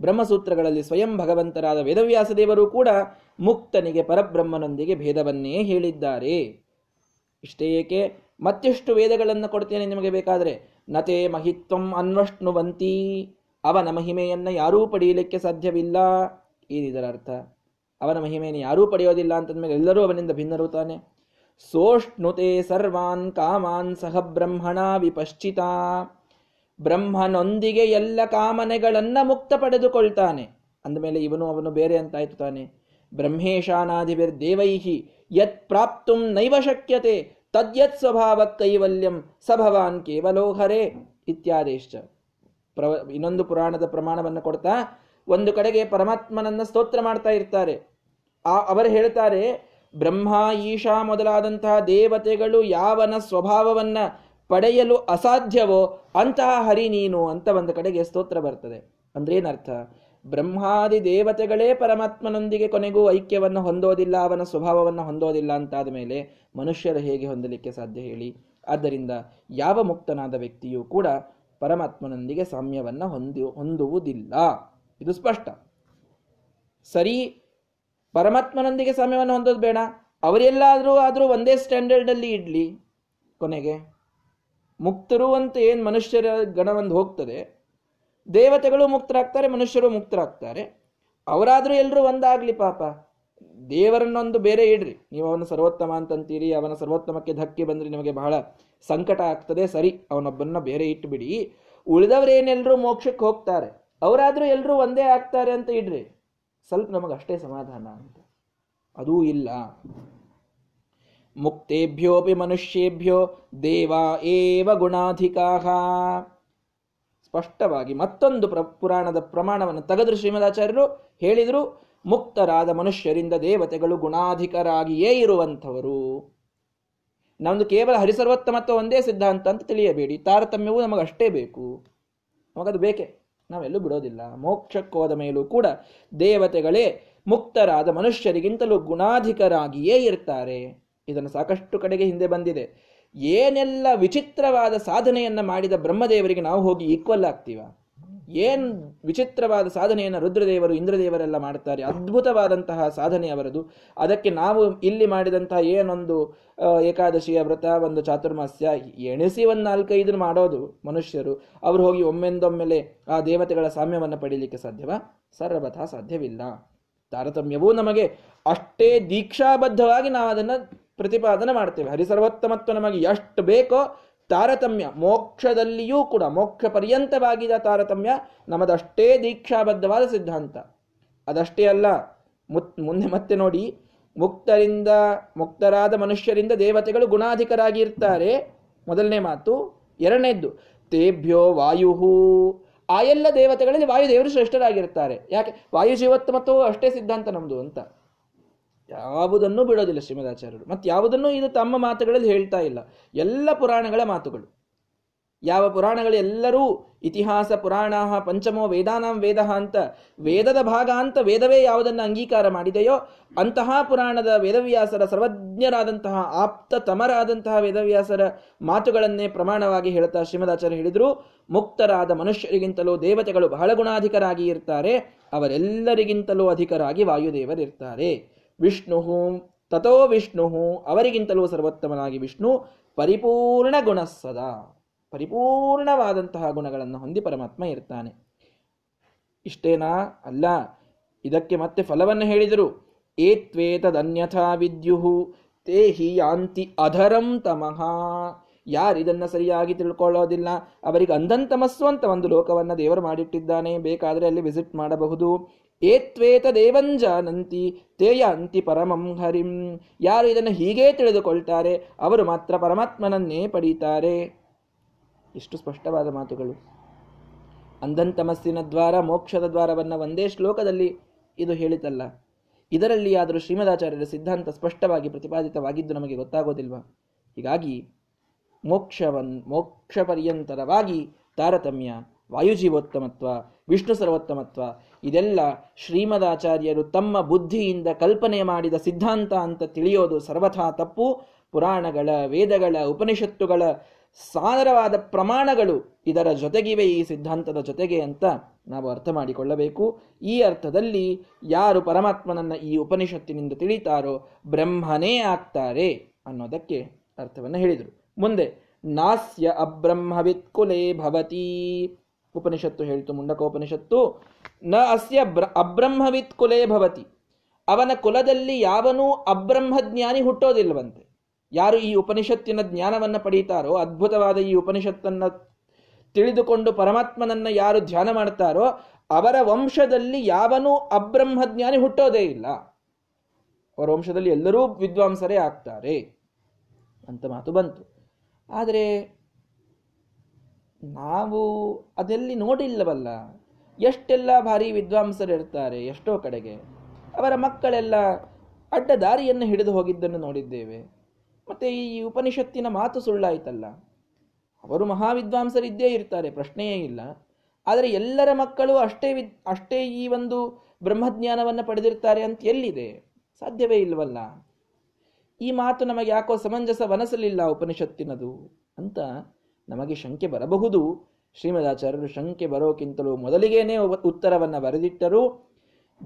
ಬ್ರಹ್ಮಸೂತ್ರಗಳಲ್ಲಿ ಸ್ವಯಂ ಭಗವಂತರಾದ ವೇದವ್ಯಾಸ ದೇವರು ಕೂಡ ಮುಕ್ತನಿಗೆ ಪರಬ್ರಹ್ಮನೊಂದಿಗೆ ಭೇದವನ್ನೇ ಹೇಳಿದ್ದಾರೆ. ಇಷ್ಟೇ ಏಕೆ? ಮತ್ತೆಷ್ಟು ವೇದಗಳನ್ನು ಕೊಡ್ತೇನೆ ನಿಮಗೆ ಬೇಕಾದರೆ? ನತೆ ಮಹಿತ್ವಂ ಅನ್ವಷ್ಣುವಂತಿ, ಅವನ ಮಹಿಮೆಯನ್ನು ಯಾರೂ ಪಡೆಯಲಿಕ್ಕೆ ಸಾಧ್ಯವಿಲ್ಲ. ಏನಿದರ ಅರ್ಥ ಅವನ ಮಹಿಮೆಯನ್ನು ಯಾರೂ ಪಡೆಯೋದಿಲ್ಲ ಅಂತಂದ್ಮೇಲೆ ಎಲ್ಲರೂ ಅವನಿಂದ ಭಿನ್ನರು ತಾನೆ. ಸೋಷ್ಣುತೆ ಸರ್ವಾನ್ ಕಾಮಾನ್ ಸಹ ಬ್ರಹ್ಮಣ ವಿಪಶ್ಚಿತ. ಬ್ರಹ್ಮನೊಂದಿಗೆ ಎಲ್ಲ ಕಾಮನೆಗಳನ್ನ ಮುಕ್ತ ಪಡೆದುಕೊಳ್ತಾನೆ. ಅಂದಮೇಲೆ ಇವನು ಅವನು ಬೇರೆ ಅಂತಾಯ್ತು ತಾನೆ. ಬ್ರಹ್ಮೇಶಾನಾಧಿಬಿರ್ ದೇವೈಹಿ ಯತ್ ಪ್ರಾಪ್ತು ನೈವ ಶಕ್ಯತೆ, ತದ್ಯತ್ ಸ್ವಭಾವ ಕೈವಲ್ಯಂ ಭವಾನ್ ಕೇವಲೋಹರೇ ಇತ್ಯಾದಿಶ್ಚ. ಪ್ರವ, ಇನ್ನೊಂದು ಪುರಾಣದ ಪ್ರಮಾಣವನ್ನು ಕೊಡ್ತಾ, ಒಂದು ಕಡೆಗೆ ಪರಮಾತ್ಮನನ್ನ ಸ್ತೋತ್ರ ಮಾಡ್ತಾ ಇರ್ತಾರೆ. ಆ, ಅವರು ಹೇಳ್ತಾರೆ ಬ್ರಹ್ಮ ಈಶಾ ಮೊದಲಾದಂತಹ ದೇವತೆಗಳು ಯಾವನ ಸ್ವಭಾವವನ್ನ ಪಡೆಯಲು ಅಸಾಧ್ಯವೋ ಅಂತಹ ಹರಿ ನೀನು ಅಂತ ಒಂದು ಕಡೆಗೆ ಸ್ತೋತ್ರ ಬರ್ತದೆ. ಅಂದ್ರೇನರ್ಥ ಬ್ರಹ್ಮಾದಿ ದೇವತೆಗಳೇ ಪರಮಾತ್ಮನೊಂದಿಗೆ ಕೊನೆಗೂ ಐಕ್ಯವನ್ನು ಹೊಂದೋದಿಲ್ಲ, ಅವನ ಸ್ವಭಾವವನ್ನು ಹೊಂದೋದಿಲ್ಲ ಅಂತಾದ ಮೇಲೆ ಮನುಷ್ಯರು ಹೇಗೆ ಹೊಂದಲಿಕ್ಕೆ ಸಾಧ್ಯ ಹೇಳಿ? ಆದ್ದರಿಂದ ಯಾವ ಮುಕ್ತನಾದ ವ್ಯಕ್ತಿಯೂ ಕೂಡ ಪರಮಾತ್ಮನೊಂದಿಗೆ ಸಾಮ್ಯವನ್ನು ಹೊಂದಿ, ಹೊಂದುವುದಿಲ್ಲ. ಇದು ಸ್ಪಷ್ಟ. ಸರಿ ಪರಮಾತ್ಮನೊಂದಿಗೆ ಸಮಯವನ್ನು ಹೊಂದೋದು ಬೇಡ. ಅವರೆಲ್ಲಾದರೂ ಆದರೂ ಒಂದೇ ಸ್ಟ್ಯಾಂಡರ್ಡಲ್ಲಿ ಇಡಲಿ ಕೊನೆಗೆ. ಮುಕ್ತರು ಅಂತ ಏನು ಮನುಷ್ಯರ ಗಣವೊಂದು ಹೋಗ್ತದೆ. ದೇವತೆಗಳು ಮುಕ್ತರಾಗ್ತಾರೆ, ಮನುಷ್ಯರು ಮುಕ್ತರಾಗ್ತಾರೆ. ಅವರಾದರೂ ಎಲ್ಲರೂ ಒಂದಾಗಲಿ ಪಾಪ. ದೇವರನ್ನೊಂದು ಬೇರೆ ಇಡ್ರಿ. ನೀವು ಅವನ ಸರ್ವೋತ್ತಮ ಅಂತಂತೀರಿ, ಅವನ ಸರ್ವೋತ್ತಮಕ್ಕೆ ಧಕ್ಕೆ ಬಂದರೆ, ನಿಮಗೆ ಬಹಳ ಸಂಕಟ ಆಗ್ತದೆ, ಸರಿ, ಅವನೊಬ್ಬನ್ನ ಬೇರೆ ಇಟ್ಟುಬಿಡಿ ಉಳಿದವರೇನೆಲ್ಲರೂ ಮೋಕ್ಷಕ್ಕೆ ಹೋಗ್ತಾರೆ. ಅವರಾದರೂ ಎಲ್ಲರೂ ಒಂದೇ ಆಗ್ತಾರೆ ಅಂತ ಇಡ್ರಿ. ಸ್ವಲ್ಪ ನಮಗೆ ಅಷ್ಟೇ ಸಮಾಧಾನ ಅಂತ. ಅದೂ ಇಲ್ಲ. ಮುಕ್ತೇಭ್ಯೋಪಿ ಮನುಷ್ಯೇಭ್ಯೋ ದೇವ ಏವ ಗುಣಾಧಿಕಾ. ಸ್ಪಷ್ಟವಾಗಿ ಮತ್ತೊಂದು ಪ್ರ ಪುರಾಣದ ಪ್ರಮಾಣವನ್ನು ತೆಗೆದ್ರು ಶ್ರೀಮದಾಚಾರ್ಯರು ಹೇಳಿದರು, ಮುಕ್ತರಾದ ಮನುಷ್ಯರಿಂದ ದೇವತೆಗಳು ಗುಣಾಧಿಕರಾಗಿಯೇ ಇರುವಂಥವರು. ನಮ್ದು ಕೇವಲ ಹರಿಸರ್ವೋತ್ತಮತ್ವ ಒಂದೇ ಸಿದ್ಧಾಂತ ಅಂತ ತಿಳಿಯಬೇಡಿ. ತಾರತಮ್ಯವೂ ನಮಗಷ್ಟೇ ಬೇಕು. ನಮಗದು ಬೇಕೆ. ನಾವೆಲ್ಲೂ ಬಿಡೋದಿಲ್ಲ. ಮೋಕ್ಷಕ್ಕೋದ ಮೇಲೂ ಕೂಡ ದೇವತೆಗಳೇ ಮುಕ್ತರಾದ ಮನುಷ್ಯರಿಗಿಂತಲೂ ಗುಣಾಧಿಕರಾಗಿಯೇ ಇರ್ತಾರೆ. ಇದನ್ನು ಸಾಕಷ್ಟು ಕಡೆಗೆ ಹಿಂದೆ ಬಂದಿದೆ. ಏನೆಲ್ಲ ವಿಚಿತ್ರವಾದ ಸಾಧನೆಯನ್ನು ಮಾಡಿದ ಬ್ರಹ್ಮದೇವರಿಗೆ ನಾವು ಹೋಗಿ ಈಕ್ವಲ್ ಆಗ್ತೀವ? ಏನ್ ವಿಚಿತ್ರವಾದ ಸಾಧನೆಯನ್ನು ರುದ್ರದೇವರು, ಇಂದ್ರದೇವರೆಲ್ಲ ಮಾಡ್ತಾರೆ, ಅದ್ಭುತವಾದಂತಹ ಸಾಧನೆ ಅವರದು. ಅದಕ್ಕೆ ನಾವು ಇಲ್ಲಿ ಮಾಡಿದಂತಹ ಏನೊಂದು ಏಕಾದಶಿಯ ವ್ರತ, ಒಂದು ಚಾತುರ್ಮಾಸ್ಯ, ಎಣಿಸಿ ಒಂದು ನಾಲ್ಕೈದು ಮಾಡೋದು ಮನುಷ್ಯರು. ಅವರು ಹೋಗಿ ಒಮ್ಮೆಂದೊಮ್ಮೆಲೆ ಆ ದೇವತೆಗಳ ಸಾಮ್ಯವನ್ನು ಪಡೀಲಿಕ್ಕೆ ಸಾಧ್ಯವಾ? ಸರ್ವಥ ಸಾಧ್ಯವಿಲ್ಲ. ತಾರತಮ್ಯವೂ ನಮಗೆ ಅಷ್ಟೇ ದೀಕ್ಷಾಬದ್ಧವಾಗಿ ನಾವು ಅದನ್ನು ಪ್ರತಿಪಾದನೆ ಮಾಡ್ತೇವೆ. ಹರಿಸರ್ವೋತ್ತಮತ್ವ ನಮಗೆ ಎಷ್ಟು ಬೇಕೋ ತಾರತಮ್ಯ ಮೋಕ್ಷದಲ್ಲಿಯೂ ಕೂಡ ಮೋಕ್ಷ ಪರ್ಯಂತವಾಗಿದ ತಾರತಮ್ಯ ನಮ್ಮದಷ್ಟೇ ದೀಕ್ಷಾಬದ್ಧವಾದ ಸಿದ್ಧಾಂತ. ಅದಷ್ಟೇ ಅಲ್ಲ, ಮುತ್, ಮುಂದೆ ಮತ್ತೆ ನೋಡಿ, ಮುಕ್ತರಿಂದ, ಮುಕ್ತರಾದ ಮನುಷ್ಯರಿಂದ ದೇವತೆಗಳು ಗುಣಾಧಿಕರಾಗಿ ಇರ್ತಾರೆ ಮೊದಲನೇ ಮಾತು, ಎರಡನೇದ್ದು, ತೇಭ್ಯೋ ವಾಯು ಆ ಎಲ್ಲ ದೇವತೆಗಳಲ್ಲಿ ವಾಯುದೇವರು ಶ್ರೇಷ್ಠರಾಗಿರ್ತಾರೆ. ಯಾಕೆ? ವಾಯು ಜೀವೋತ್ತಮತ್ವವು ಅಷ್ಟೇ ಸಿದ್ಧಾಂತ ನಮ್ಮದು ಅಂತ. ಯಾವುದನ್ನೂ ಬಿಡೋದಿಲ್ಲ ಶ್ರೀಮದಾಚಾರ್ಯರು. ಮತ್ತು ಯಾವುದನ್ನು ಇದು ತಮ್ಮ ಮಾತುಗಳಲ್ಲಿ ಹೇಳ್ತಾ ಇಲ್ಲ. ಎಲ್ಲ ಪುರಾಣಗಳ ಮಾತುಗಳು. ಯಾವ ಪುರಾಣಗಳು ಎಲ್ಲರೂ ಇತಿಹಾಸ, ಪುರಾಣ, ಪಂಚಮೋ, ವೇದಾನಾಂ, ವೇದ ಅಂತ ವೇದದ ಭಾಗ ಅಂತ ವೇದವೇ ಯಾವುದನ್ನು ಅಂಗೀಕಾರ ಮಾಡಿದೆಯೋ ಅಂತಹ ಪುರಾಣದ ವೇದವ್ಯಾಸರ ಸರ್ವಜ್ಞರಾದಂತಹ ಆಪ್ತ ತಮರಾದಂತಹ ವೇದವ್ಯಾಸರ ಮಾತುಗಳನ್ನೇ ಪ್ರಮಾಣವಾಗಿ ಹೇಳ್ತಾ ಶ್ರೀಮದಾಚಾರ್ಯ ಹೇಳಿದರು. ಮುಕ್ತರಾದ ಮನುಷ್ಯರಿಗಿಂತಲೂ ದೇವತೆಗಳು ಬಹಳ ಗುಣಾಧಿಕರಾಗಿ ಇರ್ತಾರೆ. ಅವರೆಲ್ಲರಿಗಿಂತಲೂ ಅಧಿಕರಾಗಿ ವಾಯುದೇವರಿರ್ತಾರೆ. ವಿಷ್ಣು ತಥೋ ವಿಷ್ಣು ಅವರಿಗಿಂತಲೂ ಸರ್ವೋತ್ತಮನಾಗಿ ವಿಷ್ಣು, ಪರಿಪೂರ್ಣ ಗುಣಸ್ಸದ. ಪರಿಪೂರ್ಣವಾದಂತಹ ಗುಣಗಳನ್ನು ಹೊಂದಿ ಪರಮಾತ್ಮ ಇರ್ತಾನೆ. ಇಷ್ಟೇನಾ? ಅಲ್ಲ. ಇದಕ್ಕೆ ಮತ್ತೆ ಫಲವನ್ನು ಹೇಳಿದರು. ಏತ್ವೇತದನ್ಯಥಾ ವಿದ್ಯುಹು, ತೇ ಹಿ ಯಾಂತಿ ಅಧರಂ ತಮಃ. ಇದನ್ನು ಸರಿಯಾಗಿ ತಿಳ್ಕೊಳ್ಳೋದಿಲ್ಲ. ಅವರಿಗೆ ಅಂಧಂತಮಸ್ಸು ಅಂತ ಒಂದು ಲೋಕವನ್ನು ದೇವರು ಮಾಡಿಟ್ಟಿದ್ದಾನೆ. ಬೇಕಾದರೆ ಅಲ್ಲಿ ವಿಸಿಟ್ ಮಾಡಬಹುದು. ಏತ್ವೇತ ದೇವಂಜಾನಂತಿ ತೇಯಾಂತಿ ಪರಮಂ ಹರಿಂ. ಯಾರು ಇದನ್ನು ಹೀಗೇ ತಿಳಿದುಕೊಳ್ತಾರೆ, ಅವರು ಮಾತ್ರ ಪರಮಾತ್ಮನನ್ನೇ ಪಡೀತಾರೆ. ಇಷ್ಟು ಸ್ಪಷ್ಟವಾದ ಮಾತುಗಳು. ಅಂಧಂತಮಸ್ಸಿನ ದ್ವಾರ, ಮೋಕ್ಷದ ದ್ವಾರವನ್ನು ಒಂದೇ ಶ್ಲೋಕದಲ್ಲಿ ಇದು ಹೇಳಿತಲ್ಲ. ಇದರಲ್ಲಿ ಆದರೂ ಶ್ರೀಮದಾಚಾರ್ಯರ ಸಿದ್ಧಾಂತ ಸ್ಪಷ್ಟವಾಗಿ ಪ್ರತಿಪಾದಿತವಾಗಿದ್ದು ನಮಗೆ ಗೊತ್ತಾಗೋದಿಲ್ವಾ? ಹೀಗಾಗಿ ಮೋಕ್ಷವನ್ ಮೋಕ್ಷ ಪರ್ಯಂತರವಾಗಿ ತಾರತಮ್ಯ. ವಾಯುಜೀವೋತ್ತಮತ್ವ, ವಿಷ್ಣು ಸರ್ವೋತ್ತಮತ್ವ, ಇದೆಲ್ಲ ಶ್ರೀಮದಾಚಾರ್ಯರು ತಮ್ಮ ಬುದ್ಧಿಯಿಂದ ಕಲ್ಪನೆ ಮಾಡಿದ ಸಿದ್ಧಾಂತ ಅಂತ ತಿಳಿಯೋದು ಸರ್ವಥಾ ತಪ್ಪು. ಪುರಾಣಗಳ, ವೇದಗಳ, ಉಪನಿಷತ್ತುಗಳ ಸಾದರವಾದ ಪ್ರಮಾಣಗಳು ಇದರ ಜೊತೆಗಿವೆ ಈ ಸಿದ್ಧಾಂತದ ಜೊತೆಗೆ ಅಂತ ನಾವು ಅರ್ಥ ಮಾಡಿಕೊಳ್ಳಬೇಕು. ಈ ಅರ್ಥದಲ್ಲಿ ಯಾರು ಪರಮಾತ್ಮನನ್ನ ಈ ಉಪನಿಷತ್ತಿನಿಂದ ತಿಳಿತಾರೋ ಬ್ರಹ್ಮನೇ ಆಗ್ತಾರೆ ಅನ್ನೋದಕ್ಕೆ ಅರ್ಥವನ್ನು ಹೇಳಿದರು. ಮುಂದೆ, ನಾಸ್ಯ ಅಬ್ರಹ್ಮವಿತ್ ಕುಲೇ ಭವತಿ. ಉಪನಿಷತ್ತು ಹೇಳಿತು ಮುಂಡಕೋಪನಿಷತ್ತು ನ ಅಸ್ಯ ಅಬ್ರಹ್ಮವಿತ್ ಕುಲೇ ಭವತಿ. ಅವನ ಕುಲದಲ್ಲಿ ಯಾವನೂ ಅಬ್ರಹ್ಮಜ್ಞಾನಿ ಹುಟ್ಟೋದಿಲ್ಲವಂತೆ. ಯಾರು ಈ ಉಪನಿಷತ್ತಿನ ಜ್ಞಾನವನ್ನು ಪಡೀತಾರೋ, ಅದ್ಭುತವಾದ ಈ ಉಪನಿಷತ್ತನ್ನು ತಿಳಿದುಕೊಂಡು ಪರಮಾತ್ಮನನ್ನು ಯಾರು ಧ್ಯಾನ ಮಾಡ್ತಾರೋ, ಅವರ ವಂಶದಲ್ಲಿ ಯಾವನೂ ಅಬ್ರಹ್ಮಜ್ಞಾನಿ ಹುಟ್ಟೋದೇ ಇಲ್ಲ. ಅವರ ವಂಶದಲ್ಲಿ ಎಲ್ಲರೂ ವಿದ್ವಾಂಸರೇ ಆಗ್ತಾರೆ ಅಂತ ಮಾತು ಬಂತು. ಆದರೆ ನಾವು ಅದೆಲ್ಲಿ ನೋಡಿಲ್ಲವಲ್ಲ, ಎಷ್ಟೆಲ್ಲ ಭಾರಿ ವಿದ್ವಾಂಸರು ಇರ್ತಾರೆ ಎಷ್ಟೋ ಕಡೆಗೆ, ಅವರ ಮಕ್ಕಳೆಲ್ಲ ಅಡ್ಡ ದಾರಿಯನ್ನು ಹಿಡಿದು ಹೋಗಿದ್ದನ್ನು ನೋಡಿದ್ದೇವೆ. ಮತ್ತು ಈ ಉಪನಿಷತ್ತಿನ ಮಾತು ಸುಳ್ಳಾಯ್ತಲ್ಲ. ಅವರು ಮಹಾವಿದ್ವಾಂಸರಿದ್ದೇ ಇರ್ತಾರೆ, ಪ್ರಶ್ನೆಯೇ ಇಲ್ಲ. ಆದರೆ ಎಲ್ಲರ ಮಕ್ಕಳು ಅಷ್ಟೇ ವಿದ್, ಅಷ್ಟೇ ಈ ಒಂದು ಬ್ರಹ್ಮಜ್ಞಾನವನ್ನು ಪಡೆದಿರ್ತಾರೆ ಅಂತ ಎಲ್ಲಿದೆ? ಸಾಧ್ಯವೇ ಇಲ್ವಲ್ಲ. ಈ ಮಾತು ನಮಗೆ ಯಾಕೋ ಸಮಂಜಸ ವನಸಲಿಲ್ಲ ಉಪನಿಷತ್ತಿನದು ಅಂತ ನಮಗೆ ಶಂಕೆ ಬರಬಹುದು. ಶ್ರೀಮದಾಚಾರ್ಯರು ಶಂಕೆ ಬರೋಕ್ಕಿಂತಲೂ ಮೊದಲಿಗೇನೆ ಉತ್ತರವನ್ನು ಬರೆದಿಟ್ಟರು.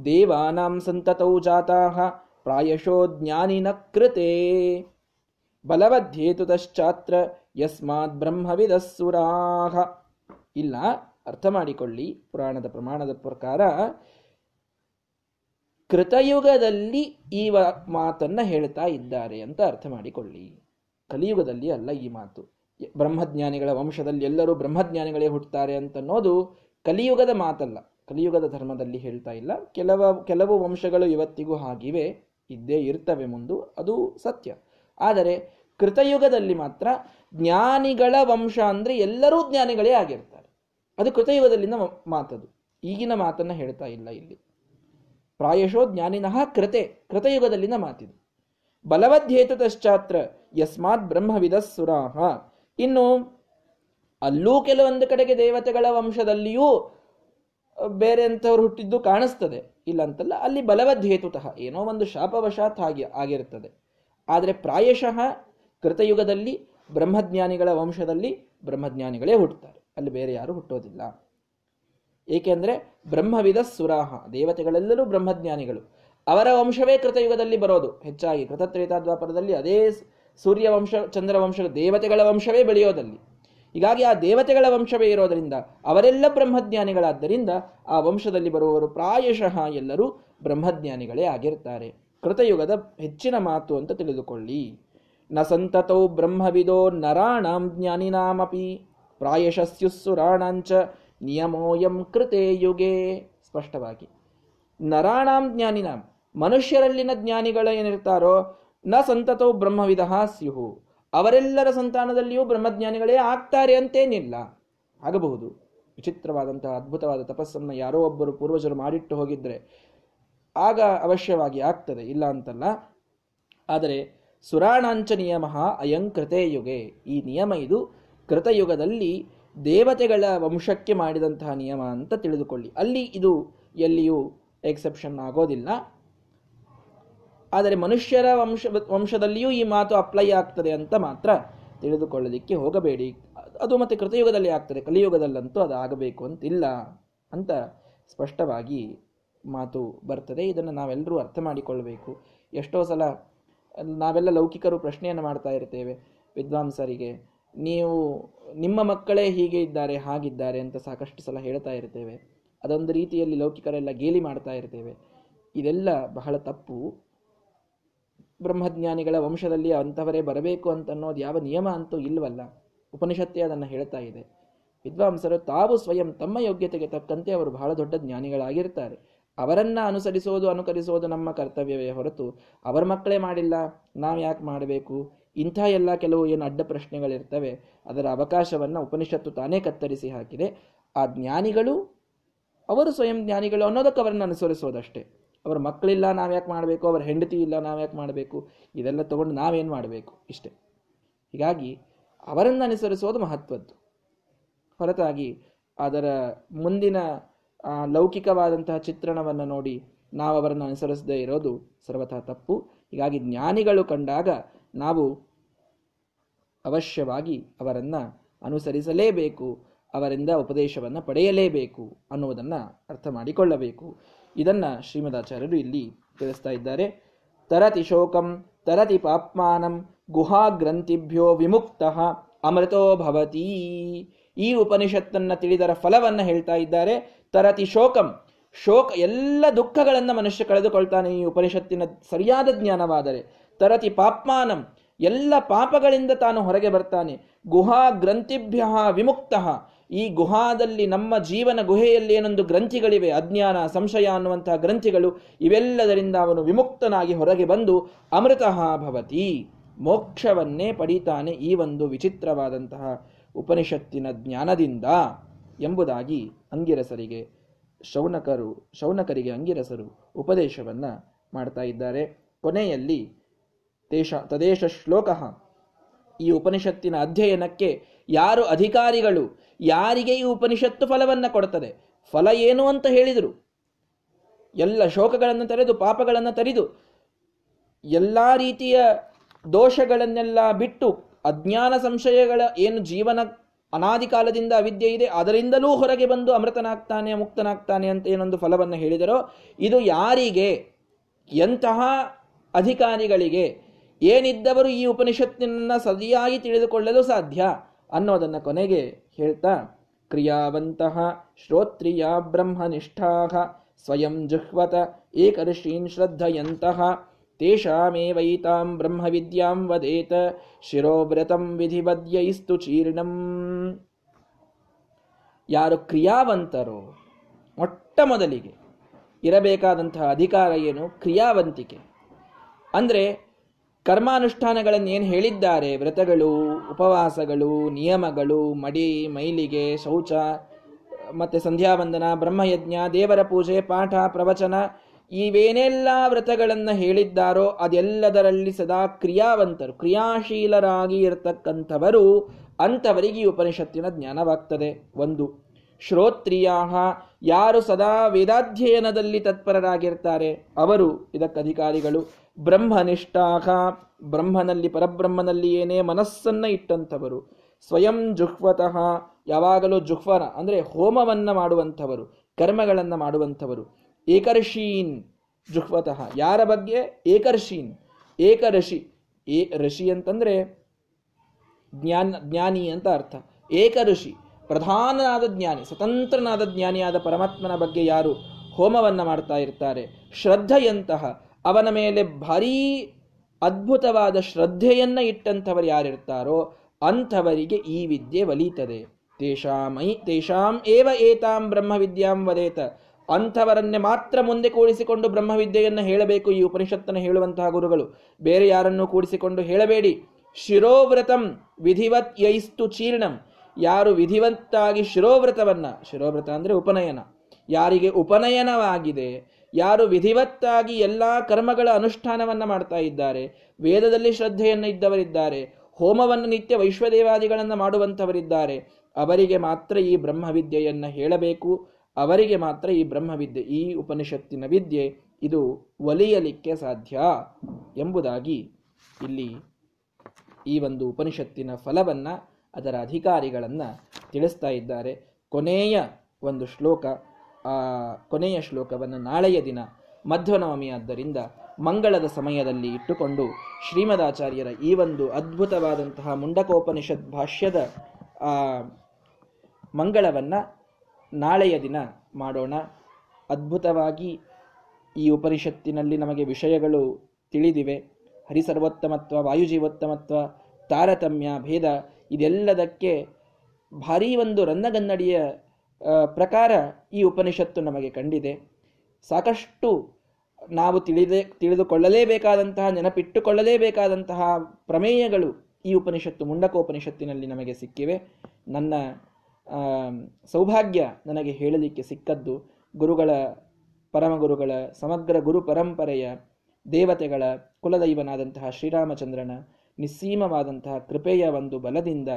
ದೇವಾನಾಂ ಸಂತತೌ ಜಾತಾಹ, ಪ್ರಾಯಶೋ ಜ್ಞಾನಿನ ಕೃತೆ. ಬಲವಧ್ಯೇತುತಶ್ಚಾತ್ರ ಯಸ್ಮಾತ್ ಬ್ರಹ್ಮವಿದಸ್ಸುರಾಹ ಇಲ್ಲ, ಅರ್ಥ ಮಾಡಿಕೊಳ್ಳಿ. ಪುರಾಣದ ಪ್ರಮಾಣದ ಪ್ರಕಾರ ಕೃತಯುಗದಲ್ಲಿ ಈ ಮಾತನ್ನ ಹೇಳ್ತಾ ಇದ್ದಾರೆ ಅಂತ ಅರ್ಥ ಮಾಡಿಕೊಳ್ಳಿ. ಕಲಿಯುಗದಲ್ಲಿ ಅಲ್ಲ ಈ ಮಾತು. ಬ್ರಹ್ಮಜ್ಞಾನಿಗಳ ವಂಶದಲ್ಲಿ ಎಲ್ಲರೂ ಬ್ರಹ್ಮಜ್ಞಾನಿಗಳೇ ಹುಟ್ಟುತ್ತಾರೆ ಅಂತನ್ನೋದು ಕಲಿಯುಗದ ಮಾತಲ್ಲ. ಕಲಿಯುಗದ ಧರ್ಮದಲ್ಲಿ ಹೇಳ್ತಾ ಇಲ್ಲ. ಕೆಲವ, ಕೆಲವು ವಂಶಗಳು ಇವತ್ತಿಗೂ ಹಾಗಿವೆ, ಇದ್ದೇ ಇರ್ತವೆ ಮುಂದು, ಅದು ಸತ್ಯ. ಆದರೆ ಕೃತಯುಗದಲ್ಲಿ ಮಾತ್ರ ಜ್ಞಾನಿಗಳ ವಂಶ ಅಂದರೆ ಎಲ್ಲರೂ ಜ್ಞಾನಿಗಳೇ ಆಗಿರ್ತಾರೆ. ಅದು ಕೃತಯುಗದಲ್ಲಿನ ಮಾತದು. ಈಗಿನ ಮಾತನ್ನು ಹೇಳ್ತಾ ಇಲ್ಲ ಇಲ್ಲಿ. ಪ್ರಾಯಶೋ ಜ್ಞಾನಿನಃ ಕೃತೆ, ಕೃತಯುಗದಲ್ಲಿನ ಮಾತಿದು. ಬಲವದ್ಧೇತದಶ್ಚಾತ್ರ ಯಸ್ಮಾತ್ ಬ್ರಹ್ಮವಿದ ಸುರಾಹ. ಇನ್ನು ಅಲ್ಲೂ ಕೆಲವೊಂದು ಕಡೆಗೆ ದೇವತೆಗಳ ವಂಶದಲ್ಲಿಯೂ ಬೇರೆ ಅಂಥವ್ರು ಹುಟ್ಟಿದ್ದು ಕಾಣಿಸ್ತದೆ. ಇಲ್ಲಂತಲ್ಲ, ಅಲ್ಲಿ ಬಲವದ್ಧೇತುತಃ ಏನೋ ಒಂದು ಶಾಪವಶಾತ್ ಹಾಗೆ ಆಗಿರುತ್ತದೆ ಆದರೆ ಪ್ರಾಯಶಃ ಕೃತಯುಗದಲ್ಲಿ ಬ್ರಹ್ಮಜ್ಞಾನಿಗಳ ವಂಶದಲ್ಲಿ ಬ್ರಹ್ಮಜ್ಞಾನಿಗಳೇ ಹುಟ್ಟುತ್ತಾರೆ ಅಲ್ಲಿ ಬೇರೆ ಯಾರು ಹುಟ್ಟೋದಿಲ್ಲ. ಏಕೆಂದರೆ ಬ್ರಹ್ಮವಿದ ಸುರಾಹ, ದೇವತೆಗಳೆಲ್ಲರೂ ಬ್ರಹ್ಮಜ್ಞಾನಿಗಳು. ಅವರ ವಂಶವೇ ಕೃತಯುಗದಲ್ಲಿ ಬರೋದು. ಹೆಚ್ಚಾಗಿ ಕೃತತ್ರೇತಾದ್ವಾಪರದಲ್ಲಿ ಅದೇ ಸೂರ್ಯ ಚಂದ್ರವಂಶ ಚಂದ್ರ ವಂಶ ದೇವತೆಗಳ ವಂಶವೇ ಬೆಳೆಯೋದಲ್ಲಿ. ಹೀಗಾಗಿ ಆ ದೇವತೆಗಳ ವಂಶವೇ ಇರೋದರಿಂದ ಅವರೆಲ್ಲ ಬ್ರಹ್ಮಜ್ಞಾನಿಗಳಾದ್ದರಿಂದ ಆ ವಂಶದಲ್ಲಿ ಬರುವವರು ಪ್ರಾಯಶಃ ಎಲ್ಲರೂ ಬ್ರಹ್ಮಜ್ಞಾನಿಗಳೇ ಆಗಿರ್ತಾರೆ. ಕೃತಯುಗದ ಹೆಚ್ಚಿನ ಮಾತು ಅಂತ ತಿಳಿದುಕೊಳ್ಳಿ. ನ ಸಂತತೌ ಬ್ರಹ್ಮವಿದೋ ನರಾಣಾಂ ಜ್ಞಾನಿನಾಮಪಿ ಪ್ರಾಯಶಸ್ಯುಸ್ಸುರಾಣಾಂಚ ನಿಯಮೋಯಂ ಕೃತೇ ಯುಗೆ. ಸ್ಪಷ್ಟವಾಗಿ, ನರಾಣಾಂ ಜ್ಞಾನಿನಾಂ, ಮನುಷ್ಯರಲ್ಲಿನ ಜ್ಞಾನಿಗಳು ಏನಿರ್ತಾರೋ ನ ಸಂತತೋ ಬ್ರಹ್ಮವಿಧ ಸ್ಯುಹು. ಅವರೆಲ್ಲರ ಸಂತಾನದಲ್ಲಿಯೂ ಬ್ರಹ್ಮಜ್ಞಾನಿಗಳೇ ಆಗ್ತಾರೆ ಅಂತೇನಿಲ್ಲ. ಆಗಬಹುದು. ವಿಚಿತ್ರವಾದಂತಹ ಅದ್ಭುತವಾದ ತಪಸ್ಸನ್ನು ಯಾರೋ ಒಬ್ಬರು ಪೂರ್ವಜರು ಮಾಡಿಟ್ಟು ಹೋಗಿದ್ರೆ ಆಗ ಅವಶ್ಯವಾಗಿ ಆಗ್ತದೆ, ಇಲ್ಲ ಅಂತಲ್ಲ. ಆದರೆ ಸುರಾಣಾಂಚ ನಿಯಮ ಅಯಂ ಕೃತಯುಗೆ ಈ ನಿಯಮ ಇದು ಕೃತಯುಗದಲ್ಲಿ ದೇವತೆಗಳ ವಂಶಕ್ಕೆ ಮಾಡಿದಂತಹ ನಿಯಮ ಅಂತ ತಿಳಿದುಕೊಳ್ಳಿ. ಅಲ್ಲಿ ಇದು ಎಲ್ಲಿಯೂ ಎಕ್ಸೆಪ್ಷನ್ ಆಗೋದಿಲ್ಲ. ಆದರೆ ಮನುಷ್ಯರ ವಂಶ, ವಂಶದಲ್ಲಿಯೂ ಈ ಮಾತು ಅಪ್ಲೈ ಆಗ್ತದೆ ಅಂತ ಮಾತ್ರ ತಿಳಿದುಕೊಳ್ಳಲಿಕ್ಕೆ ಹೋಗಬೇಡಿ. ಅದು ಮತ್ತೆ ಕೃತಯುಗದಲ್ಲಿ ಆಗ್ತದೆ. ಕಲಿಯುಗದಲ್ಲಂತೂ ಅದು ಆಗಬೇಕು ಅಂತಿಲ್ಲ ಅಂತ ಸ್ಪಷ್ಟವಾಗಿ ಮಾತು ಬರ್ತದೆ. ಇದನ್ನು ನಾವೆಲ್ಲರೂ ಅರ್ಥ ಮಾಡಿಕೊಳ್ಳಬೇಕು ಎಷ್ಟೋ ಸಲ ನಾವೆಲ್ಲ ಲೌಕಿಕರು ಪ್ರಶ್ನೆಯನ್ನು ಮಾಡ್ತಾ ಇರ್ತೇವೆ. ವಿದ್ವಾಂಸರಿಗೆ, ನೀವು ನಿಮ್ಮ ಮಕ್ಕಳೇ ಹೀಗೆ ಇದ್ದಾರೆ, ಹಾಗಿದ್ದಾರೆ ಅಂತ ಸಾಕಷ್ಟು ಸಲ ಹೇಳ್ತಾ ಇರ್ತೇವೆ. ಅದೊಂದು ರೀತಿಯಲ್ಲಿ ಲೌಕಿಕರೆಲ್ಲ ಗೇಲಿ ಮಾಡ್ತಾ ಇರ್ತೇವೆ. ಇದೆಲ್ಲ ಬಹಳ ತಪ್ಪು. ಬ್ರಹ್ಮಜ್ಞಾನಿಗಳ ವಂಶದಲ್ಲಿ ಅಂಥವರೇ ಬರಬೇಕು ಅಂತ ಅನ್ನೋದು ಯಾವ ನಿಯಮ ಅಂತೂ ಇಲ್ವಲ್ಲ. ಉಪನಿಷತ್ತೇ ಅದನ್ನು ಹೇಳ್ತಾ ಇದೆ. ವಿದ್ವಾಂಸರು ತಾವು ಸ್ವಯಂ ತಮ್ಮ ಯೋಗ್ಯತೆಗೆ ತಕ್ಕಂತೆ ಅವರು ಬಹಳ ದೊಡ್ಡ ಜ್ಞಾನಿಗಳಾಗಿರ್ತಾರೆ. ಅವರನ್ನು ಅನುಸರಿಸೋದು, ಅನುಕರಿಸೋದು ನಮ್ಮ ಕರ್ತವ್ಯವೇ ಹೊರತು ಅವರ ಮಕ್ಕಳೇ ಮಾಡಿಲ್ಲ, ನಾವು ಯಾಕೆ ಮಾಡಬೇಕು? ಇಂಥ ಎಲ್ಲ ಕೆಲವು ಏನು ಅಡ್ಡ ಪ್ರಶ್ನೆಗಳಿರ್ತವೆ, ಅದರ ಅವಕಾಶವನ್ನು ಉಪನಿಷತ್ತು ತಾನೇ ಕತ್ತರಿಸಿ ಹಾಕಿದೆ. ಆ ಜ್ಞಾನಿಗಳು, ಅವರು ಸ್ವಯಂ ಜ್ಞಾನಿಗಳು ಅನ್ನೋದಕ್ಕೆ ಅವರನ್ನು ಅನುಸರಿಸೋದಷ್ಟೇ. ಅವರ ಮಕ್ಕಳಿಲ್ಲ, ನಾವು ಯಾಕೆ ಮಾಡಬೇಕು? ಅವರ ಹೆಂಡತಿ ಇಲ್ಲ, ನಾವು ಯಾಕೆ ಮಾಡಬೇಕು? ಇದೆಲ್ಲ ತಗೊಂಡು ನಾವೇನು ಮಾಡಬೇಕು? ಇಷ್ಟೇ. ಹೀಗಾಗಿ ಅವರನ್ನು ಅನುಸರಿಸೋದು ಮಹತ್ವದ್ದು. ಹೊರತಾಗಿ ಅದರ ಮುಂದಿನ ಲೌಕಿಕವಾದಂತಹ ಚಿತ್ರಣವನ್ನು ನೋಡಿ ನಾವು ಅವರನ್ನು ಅನುಸರಿಸದೇ ಇರೋದು ಸರ್ವಥಾ ತಪ್ಪು. ಹೀಗಾಗಿ ಜ್ಞಾನಿಗಳು ಕಂಡಾಗ ನಾವು ಅವಶ್ಯವಾಗಿ ಅವರನ್ನು ಅನುಸರಿಸಲೇಬೇಕು, ಅವರಿಂದ ಉಪದೇಶವನ್ನು ಪಡೆಯಲೇಬೇಕು ಅನ್ನುವುದನ್ನು ಅರ್ಥ ಮಾಡಿಕೊಳ್ಳಬೇಕು. ಇದನ್ನ ಶ್ರೀಮದಾಚಾರ್ಯರು ಇಲ್ಲಿ ತಿಳಿಸ್ತಾ ಇದ್ದಾರೆ. ತರತಿ ಶೋಕಂ, ತರತಿ ಪಾಪ್ಮಾನಂ, ಗುಹಾ ಗ್ರಂಥಿಭ್ಯೋ ವಿಮುಕ್ತ ಅಮೃತೋ ಭವತಿ. ಈ ಉಪನಿಷತ್ತನ್ನು ತಿಳಿದರ ಫಲವನ್ನು ಹೇಳ್ತಾ ಇದ್ದಾರೆ. ತರತಿ ಶೋಕಂ, ಶೋಕ ಎಲ್ಲ ದುಃಖಗಳನ್ನು ಮನುಷ್ಯ ಕಳೆದುಕೊಳ್ತಾನೆ ಈ ಉಪನಿಷತ್ತಿನ ಸರಿಯಾದ ಜ್ಞಾನವಾದರೆ. ತರತಿ ಪಾಪ್ಮಾನಂ, ಎಲ್ಲ ಪಾಪಗಳಿಂದ ತಾನು ಹೊರಗೆ ಬರ್ತಾನೆ. ಗುಹಾ ಗ್ರಂಥಿಭ್ಯ ವಿಮುಕ್ತ ಈ ಗುಹಾದಲ್ಲಿ ನಮ್ಮ ಜೀವನ ಗುಹೆಯಲ್ಲಿ ಏನೊಂದು ಗ್ರಂಥಿಗಳಿವೆ, ಅಜ್ಞಾನ, ಸಂಶಯ ಅನ್ನುವಂತಹ ಗ್ರಂಥಿಗಳು, ಇವೆಲ್ಲದರಿಂದ ಅವನು ವಿಮುಕ್ತನಾಗಿ ಹೊರಗೆ ಬಂದು ಅಮೃತಃ ಭವತಿ, ಮೋಕ್ಷವನ್ನೇ ಪಡೀತಾನೆ ಈ ಒಂದು ವಿಚಿತ್ರವಾದಂತಹ ಉಪನಿಷತ್ತಿನ ಜ್ಞಾನದಿಂದ ಎಂಬುದಾಗಿ ಅಂಗಿರಸರಿಗೆ ಶೌನಕರು, ಶೌನಕರಿಗೆ ಅಂಗಿರಸರು ಉಪದೇಶವನ್ನ ಮಾಡ್ತಾ ಇದ್ದಾರೆ. ಕೊನೆಯಲ್ಲಿ ದೇಶ ತದೇಶ ಶ್ಲೋಕ ಈ ಉಪನಿಷತ್ತಿನ ಅಧ್ಯಯನಕ್ಕೆ ಯಾರು ಅಧಿಕಾರಿಗಳು ಯಾರಿಗೆ ಈ ಉಪನಿಷತ್ತು ಫಲವನ್ನು ಕೊಡುತ್ತದೆ ಫಲ ಏನು ಅಂತ ಹೇಳಿದರು? ಎಲ್ಲ ಶೋಕಗಳನ್ನು ತರೆದು, ಪಾಪಗಳನ್ನು ತರಿದು, ಎಲ್ಲ ರೀತಿಯ ದೋಷಗಳನ್ನೆಲ್ಲ ಬಿಟ್ಟು, ಅಜ್ಞಾನ ಸಂಶಯಗಳ ಏನು ಜೀವನ ಅನಾದಿ ಕಾಲದಿಂದ ಅವಿದ್ಯೆ ಇದೆ, ಅದರಿಂದಲೂ ಹೊರಗೆ ಬಂದು ಅಮೃತನಾಗ್ತಾನೆ, ಮುಕ್ತನಾಗ್ತಾನೆ ಅಂತ ಏನೊಂದು ಫಲವನ್ನು ಹೇಳಿದರೋ, ಇದು ಯಾರಿಗೆ? ಎಂತಹ ಅಧಿಕಾರಿಗಳಿಗೆ? ಏನಿದ್ದವರು ಈ ಉಪನಿಷತ್ತಿನ ಸರಿಯಾಗಿ ತಿಳಿದುಕೊಳ್ಳಲು ಸಾಧ್ಯ? ಅನ್ನೋದನ್ನು ಕೊನೆಗೆ ಹೇಳ್ತಾ ಕ್ರಿಯಾವಂತಹ ಶ್ರೋತ್ರಿಯ ಬ್ರಹ್ಮನಿಷ್ಠಾ ಸ್ವಯಂ ಜುಹ್ವತ ಏಕರ್ಷೀನ್ ಶ್ರದ್ಧಯಂತಹ ತೇಷಾಮೇವೈತಾಂ ಬ್ರಹ್ಮವಿದ್ಯಾಂ ವದೇತ ಶಿರೋವ್ರತಂ ವಿಧಿವದ್ಯೈಸ್ತು ಚೀರ್ಣಂ. ಯಾರು ಕ್ರಿಯಾವಂತರೋ, ಮೊಟ್ಟ ಮೊದಲಿಗೆ ಇರಬೇಕಾದಂತಹ ಅಧಿಕಾರ ಏನು? ಕ್ರಿಯಾವಂತಿಕೆ. ಅಂದರೆ ಕರ್ಮಾನುಷ್ಠಾನಗಳನ್ನು ಏನು ಹೇಳಿದ್ದಾರೆ? ವ್ರತಗಳು, ಉಪವಾಸಗಳು, ನಿಯಮಗಳು, ಮಡಿ, ಮೈಲಿಗೆ, ಶೌಚ, ಮತ್ತು ಸಂಧ್ಯಾವಂದನ, ಬ್ರಹ್ಮಯಜ್ಞ, ದೇವರ ಪೂಜೆ, ಪಾಠ, ಪ್ರವಚನ, ಇವೇನೆಲ್ಲ ವ್ರತಗಳನ್ನು ಹೇಳಿದ್ದಾರೋ ಅದೆಲ್ಲದರಲ್ಲಿ ಸದಾ ಕ್ರಿಯಾವಂತರು, ಕ್ರಿಯಾಶೀಲರಾಗಿ ಇರತಕ್ಕಂಥವರು ಅಂಥವರಿಗೆ ಈ ಉಪನಿಷತ್ತಿನ ಜ್ಞಾನವಾಗ್ತದೆ. ಒಂದು, ಶ್ರೋತ್ರಿಯಾಹ, ಯಾರು ಸದಾ ವೇದಾಧ್ಯಯನದಲ್ಲಿ ತತ್ಪರರಾಗಿರ್ತಾರೆ. ಅವರು ಇದಕ್ಕಧಿಕಾರಿಗಳು ಬ್ರಹ್ಮನಿಷ್ಠಾಹ. ಬ್ರಹ್ಮನಲ್ಲಿ ಪರಬ್ರಹ್ಮನಲ್ಲಿ ಏನೇ ಮನಸ್ಸನ್ನು ಇಟ್ಟಂಥವರು, ಸ್ವಯಂ ಜುಹ್ವತಃ, ಯಾವಾಗಲೂ ಜುಹ್ವರ ಅಂದರೆ ಹೋಮವನ್ನು ಮಾಡುವಂಥವರು, ಕರ್ಮಗಳನ್ನು ಮಾಡುವಂಥವರು. ಏಕರ್ಷೀನ್ ಜುಹ್ವತಃ. ಯಾರ ಬಗ್ಗೆ? ಏಕರ್ಷೀನ್. ಏಕಋಷಿ ಏ, ಋಷಿ ಅಂತಂದರೆ ಜ್ಞಾನ, ಜ್ಞಾನಿ ಅಂತ ಅರ್ಥ. ಏಕಋಷಿ, ಪ್ರಧಾನನಾದ ಜ್ಞಾನಿ, ಸ್ವತಂತ್ರನಾದ ಜ್ಞಾನಿಯಾದ ಪರಮಾತ್ಮನ ಬಗ್ಗೆ ಯಾರು ಹೋಮವನ್ನು ಮಾಡ್ತಾ ಇರ್ತಾರೆ? ಶ್ರದ್ಧೆಯಂತಹ ಅವನ ಮೇಲೆ ಭಾರೀ ಅದ್ಭುತವಾದ ಶ್ರದ್ಧೆಯನ್ನು ಇಟ್ಟಂಥವರು ಯಾರಿರ್ತಾರೋ ಅಂಥವರಿಗೆ ಈ ವಿದ್ಯೆ ಒಲೀತದೆ. ತೇಷಾಮೈ ತೇಷಾಂ ಏವ ಏತಾಂ ಬ್ರಹ್ಮವಿದ್ಯಾಂ ವದೇತ. ಅಂಥವರನ್ನೇ ಮಾತ್ರ ಮುಂದೆ ಕೂಡಿಸಿಕೊಂಡು ಬ್ರಹ್ಮವಿದ್ಯೆಯನ್ನು ಹೇಳಬೇಕು ಈ ಉಪನಿಷತ್ತನ್ನು ಹೇಳುವಂತಹ ಗುರುಗಳು. ಬೇರೆ ಯಾರನ್ನೂ ಕೂಡಿಸಿಕೊಂಡು ಹೇಳಬೇಡಿ. ಶಿರೋವ್ರತಂ ವಿಧಿವತ್ ಯೈಸ್ತು ಚೀರ್ಣಂ. ಯಾರು ವಿಧಿವತ್ತಾಗಿ ಶಿರೋವ್ರತವನ್ನ, ಶಿರೋವ್ರತ ಅಂದರೆ ಉಪನಯನ, ಯಾರಿಗೆ ಉಪನಯನವಾಗಿದೆ ಯಾರು ವಿಧಿವತ್ತಾಗಿ ಎಲ್ಲ ಕರ್ಮಗಳ ಅನುಷ್ಠಾನವನ್ನು ಮಾಡ್ತಾ ಇದ್ದಾರೆ, ವೇದದಲ್ಲಿ ಶ್ರದ್ಧೆಯನ್ನು ಇದ್ದವರಿದ್ದಾರೆ, ಹೋಮವನ್ನು ನಿತ್ಯ ವೈಶ್ವದೇವಾದಿಗಳನ್ನು ಮಾಡುವಂಥವರಿದ್ದಾರೆ, ಅವರಿಗೆ ಮಾತ್ರ ಈ ಬ್ರಹ್ಮವಿದ್ಯೆಯನ್ನು ಹೇಳಬೇಕು, ಅವರಿಗೆ ಮಾತ್ರ ಈ ಬ್ರಹ್ಮವಿದ್ಯೆ, ಈ ಉಪನಿಷತ್ತಿನ ವಿದ್ಯೆ ಇದು ಒಲಿಯಲಿಕ್ಕೆ ಸಾಧ್ಯ ಎಂಬುದಾಗಿ ಇಲ್ಲಿ ಈ ಒಂದು ಉಪನಿಷತ್ತಿನ ಫಲವನ್ನು ಅದರ ಅಧಿಕಾರಿಗಳನ್ನು ತಿಳಿಸ್ತಾ ಇದ್ದಾರೆ. ಕೊನೆಯ ಒಂದು ಶ್ಲೋಕ ಆ ಕೊನೆಯ ಶ್ಲೋಕವನ್ನು ನಾಳೆಯ ದಿನ ಮಧ್ವನವಮಿ ಆದ್ದರಿಂದ ಮಂಗಳದ ಸಮಯದಲ್ಲಿ ಇಟ್ಟುಕೊಂಡು ಶ್ರೀಮದಾಚಾರ್ಯರ ಈ ಒಂದು ಅದ್ಭುತವಾದಂತಹ ಮುಂಡಕೋಪನಿಷತ್ ಭಾಷ್ಯದ ಮಂಗಳವನ್ನ ನಾಳೆಯ ದಿನ ಮಾಡೋಣ. ಅದ್ಭುತವಾಗಿ ಈ ಉಪನಿಷತ್ತಿನಲ್ಲಿ ನಮಗೆ ವಿಷಯಗಳು ತಿಳಿದಿವೆ. ಹರಿಸರ್ವೋತ್ತಮತ್ವ, ವಾಯುಜೀವೋತ್ತಮತ್ವ, ತಾರತಮ್ಯ, ಭೇದ ಇದೆಲ್ಲದಕ್ಕೆ ಭಾರೀ ಒಂದು ರನ್ನಗನ್ನಡಿಯ ಪ್ರಕಾರ ಈ ಉಪನಿಷತ್ತು ನಮಗೆ ಕಂಡಿದೆ. ಸಾಕಷ್ಟು ನಾವು ತಿಳಿದೇ, ತಿಳಿದುಕೊಳ್ಳಲೇಬೇಕಾದಂತಹ, ನೆನಪಿಟ್ಟುಕೊಳ್ಳಲೇಬೇಕಾದಂತಹ ಪ್ರಮೇಯಗಳು ಈ ಉಪನಿಷತ್ತು, ಮುಂಡಕೋಪನಿಷತ್ತಿನಲ್ಲಿ ನಮಗೆ ಸಿಕ್ಕಿವೆ. ನನ್ನ ಸೌಭಾಗ್ಯ ನನಗೆ ಹೇಳಲಿಕ್ಕೆ ಸಿಕ್ಕದ್ದು ಗುರುಗಳ ಪರಮಗುರುಗಳ ಸಮಗ್ರ ಗುರು ಪರಂಪರೆಯ ದೇವತೆಗಳ ಕುಲದೈವನಾದಂತಹ ಶ್ರೀರಾಮಚಂದ್ರನ ನಿಸ್ಸೀಮವಾದಂತಹ ಕೃಪೆಯ ಒಂದು ಬಲದಿಂದ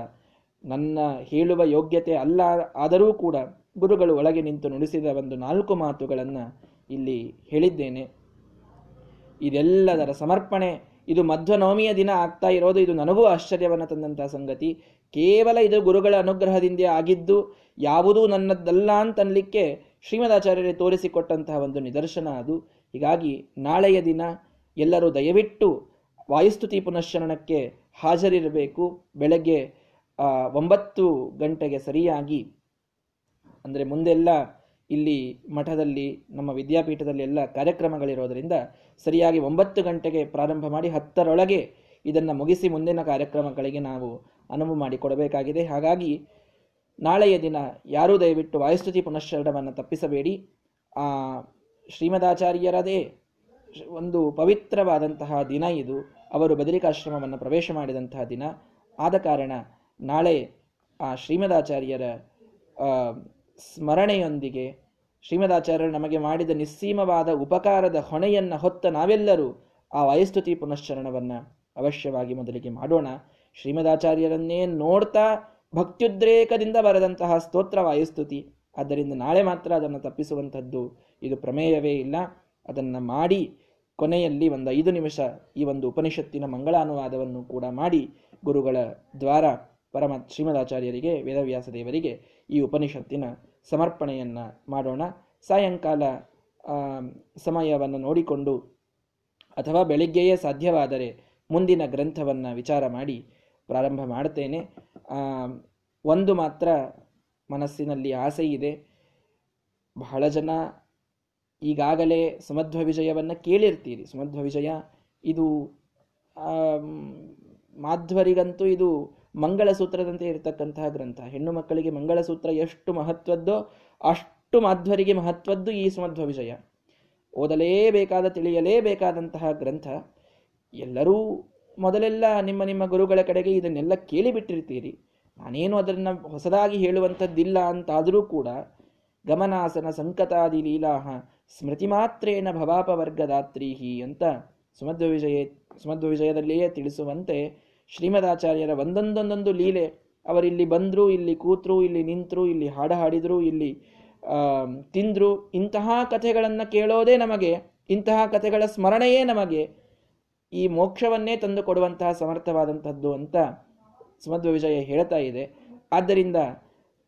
ನನ್ನ ಹೇಳುವ ಯೋಗ್ಯತೆ ಅಲ್ಲ, ಆದರೂ ಕೂಡ ಗುರುಗಳು ಒಳಗೆ ನಿಂತು ನುಡಿಸಿದ ಒಂದು ನಾಲ್ಕು ಮಾತುಗಳನ್ನು ಇಲ್ಲಿ ಹೇಳಿದ್ದೇನೆ. ಇದೆಲ್ಲದರ ಸಮರ್ಪಣೆ, ಇದು ಮಧ್ವನವಮಿಯ ದಿನ ಆಗ್ತಾ ಇರೋದು, ಇದು ನನಗೂ ಆಶ್ಚರ್ಯವನ್ನು ತಂದಂತಹ ಸಂಗತಿ. ಕೇವಲ ಇದು ಗುರುಗಳ ಅನುಗ್ರಹದಿಂದ ಆಗಿದ್ದು, ಯಾವುದೂ ನನ್ನದ್ದಲ್ಲ ಅಂತನ್ಲಿಕ್ಕೆ ಶ್ರೀಮದಾಚಾರ್ಯರೇ ತೋರಿಸಿಕೊಟ್ಟಂತಹ ಒಂದು ನಿದರ್ಶನ ಅದು. ಹೀಗಾಗಿ ನಾಳೆಯ ದಿನ ಎಲ್ಲರೂ ದಯವಿಟ್ಟು ವಾಯುಸ್ತುತಿ ಪುನಶ್ಚರಣಕ್ಕೆ ಹಾಜರಿರಬೇಕು. ಬೆಳಗ್ಗೆ ಒಂಬತ್ತು ಗಂಟೆಗೆ ಸರಿಯಾಗಿ, ಅಂದರೆ ಮುಂದೆಲ್ಲ ಇಲ್ಲಿ ಮಠದಲ್ಲಿ, ನಮ್ಮ ವಿದ್ಯಾಪೀಠದಲ್ಲಿ ಎಲ್ಲ ಕಾರ್ಯಕ್ರಮಗಳಿರೋದರಿಂದ ಸರಿಯಾಗಿ ಒಂಬತ್ತು ಗಂಟೆಗೆ ಪ್ರಾರಂಭ ಮಾಡಿ ಹತ್ತರೊಳಗೆ ಇದನ್ನು ಮುಗಿಸಿ ಮುಂದಿನ ಕಾರ್ಯಕ್ರಮಗಳಿಗೆ ನಾವು ಅನುವು ಮಾಡಿಕೊಡಬೇಕಾಗಿದೆ. ಹಾಗಾಗಿ ನಾಳೆಯ ದಿನ ಯಾರೂ ದಯವಿಟ್ಟು ವಾಯುಸ್ತುತಿ ಪುನಶ್ಚರಣವನ್ನು ತಪ್ಪಿಸಬೇಡಿ. ಆ, ಶ್ರೀಮದಾಚಾರ್ಯರದೇ ಒಂದು ಪವಿತ್ರವಾದಂತಹ ದಿನ ಇದು. ಅವರು ಬದರಿಕಾಶ್ರಮವನ್ನು ಪ್ರವೇಶ ಮಾಡಿದಂತಹ ದಿನ. ಆದ ಕಾರಣ ನಾಳೆ ಆ ಶ್ರೀಮದಾಚಾರ್ಯರ ಸ್ಮರಣೆಯೊಂದಿಗೆ ಶ್ರೀಮದಾಚಾರ್ಯರು ನಮಗೆ ಮಾಡಿದ ನಿಸ್ಸೀಮವಾದ ಉಪಕಾರದ ಹೊಣೆಯನ್ನು ಹೊತ್ತ ನಾವೆಲ್ಲರೂ ಆ ವಯಸ್ತುತಿ ಪುನಶ್ಚರಣವನ್ನು ಅವಶ್ಯವಾಗಿ ಮೊದಲಿಗೆ ಮಾಡೋಣ. ಶ್ರೀಮದಾಚಾರ್ಯರನ್ನೇ ನೋಡ್ತಾ ಭಕ್ತ್ಯುದ್ರೇಕದಿಂದ ಬರೆದಂತಹ ಸ್ತೋತ್ರ ವಾಯುಸ್ತುತಿ. ಆದ್ದರಿಂದ ನಾಳೆ ಮಾತ್ರ ಅದನ್ನು ತಪ್ಪಿಸುವಂಥದ್ದು ಇದು ಪ್ರಮೇಯವೇ ಇಲ್ಲ. ಅದನ್ನು ಮಾಡಿ ಕೊನೆಯಲ್ಲಿ ಒಂದು ಐದು ನಿಮಿಷ ಈ ಒಂದು ಉಪನಿಷತ್ತಿನ ಮಂಗಳಾನುವಾದವನ್ನು ಕೂಡ ಮಾಡಿ ಗುರುಗಳ ದ್ವಾರ ಪರಮ ಶ್ರೀಮದಾಚಾರ್ಯರಿಗೆ ವೇದವ್ಯಾಸ ದೇವರಿಗೆ ಈ ಉಪನಿಷತ್ತಿನ ಸಮರ್ಪಣೆಯನ್ನು ಮಾಡೋಣ. ಸಾಯಂಕಾಲ ಸಮಯವನ್ನು ನೋಡಿಕೊಂಡು ಅಥವಾ ಬೆಳಿಗ್ಗೆಯೇ ಸಾಧ್ಯವಾದರೆ ಮುಂದಿನ ಗ್ರಂಥವನ್ನು ವಿಚಾರ ಮಾಡಿ ಪ್ರಾರಂಭ ಮಾಡ್ತೇನೆ ಒಂದು ಮಾತ್ರ ಮನಸ್ಸಿನಲ್ಲಿ ಆಸೆ ಇದೆ. ಬಹಳ ಜನ ಈಗಾಗಲೇ ಸುಮಧ್ವ ವಿಜಯವನ್ನು ಕೇಳಿರ್ತೀರಿ. ಸುಮಧ್ವ ವಿಜಯ ಇದು ಮಾಧ್ವರಿಗಂತೂ ಇದು ಮಂಗಳಸೂತ್ರದಂತೆ ಇರತಕ್ಕಂತಹ ಗ್ರಂಥ. ಹೆಣ್ಣು ಮಕ್ಕಳಿಗೆ ಮಂಗಳಸೂತ್ರ ಎಷ್ಟು ಮಹತ್ವದ್ದೋ ಅಷ್ಟು ಮಾಧ್ವರಿಗೆ ಮಹತ್ವದ್ದು ಈ ಸುಮಧ್ವ ವಿಜಯ. ಓದಲೇಬೇಕಾದ, ತಿಳಿಯಲೇಬೇಕಾದಂತಹ ಗ್ರಂಥ. ಎಲ್ಲರೂ ಮೊದಲೆಲ್ಲ ನಿಮ್ಮ ನಿಮ್ಮ ಗುರುಗಳ ಕಡೆಗೆ ಇದನ್ನೆಲ್ಲ ಕೇಳಿಬಿಟ್ಟಿರ್ತೀರಿ. ನಾನೇನು ಅದನ್ನು ಹೊಸದಾಗಿ ಹೇಳುವಂಥದ್ದಿಲ್ಲ ಅಂತಾದರೂ ಕೂಡ ಗಮನಾಸನ ಸಂಕತಾದಿ ಲೀಲಾಹ ಸ್ಮೃತಿ ಮಾತ್ರೇನ ಭವಾಪವರ್ಗದಾತ್ರೀಹಿ ಅಂತ ಸುಮಧ್ವ ವಿಜಯ, ಸುಮಧ್ವ ವಿಜಯದಲ್ಲಿಯೇ ತಿಳಿಸುವಂತೆ ಶ್ರೀಮದಾಚಾರ್ಯರ ಒಂದೊಂದೊಂದೊಂದು ಲೀಲೆ ಅವರಿಲ್ಲಿ ಬಂದರು, ಇಲ್ಲಿ ಕೂತರು, ಇಲ್ಲಿ ನಿಂತರು, ಇಲ್ಲಿ ಹಾಡ ಹಾಡಿದರು ಇಲ್ಲಿ ತಿಂದರು, ಇಂತಹ ಕಥೆಗಳನ್ನು ಕೇಳೋದೇ ನಮಗೆ, ಇಂತಹ ಕಥೆಗಳ ಸ್ಮರಣೆಯೇ ನಮಗೆ ಈ ಮೋಕ್ಷವನ್ನೇ ತಂದು ಕೊಡುವಂತಹ ಸಮರ್ಥವಾದಂಥದ್ದು ಅಂತ ಸುಮಧ್ವ ವಿಜಯ ಹೇಳ್ತಾ ಇದೆ. ಆದ್ದರಿಂದ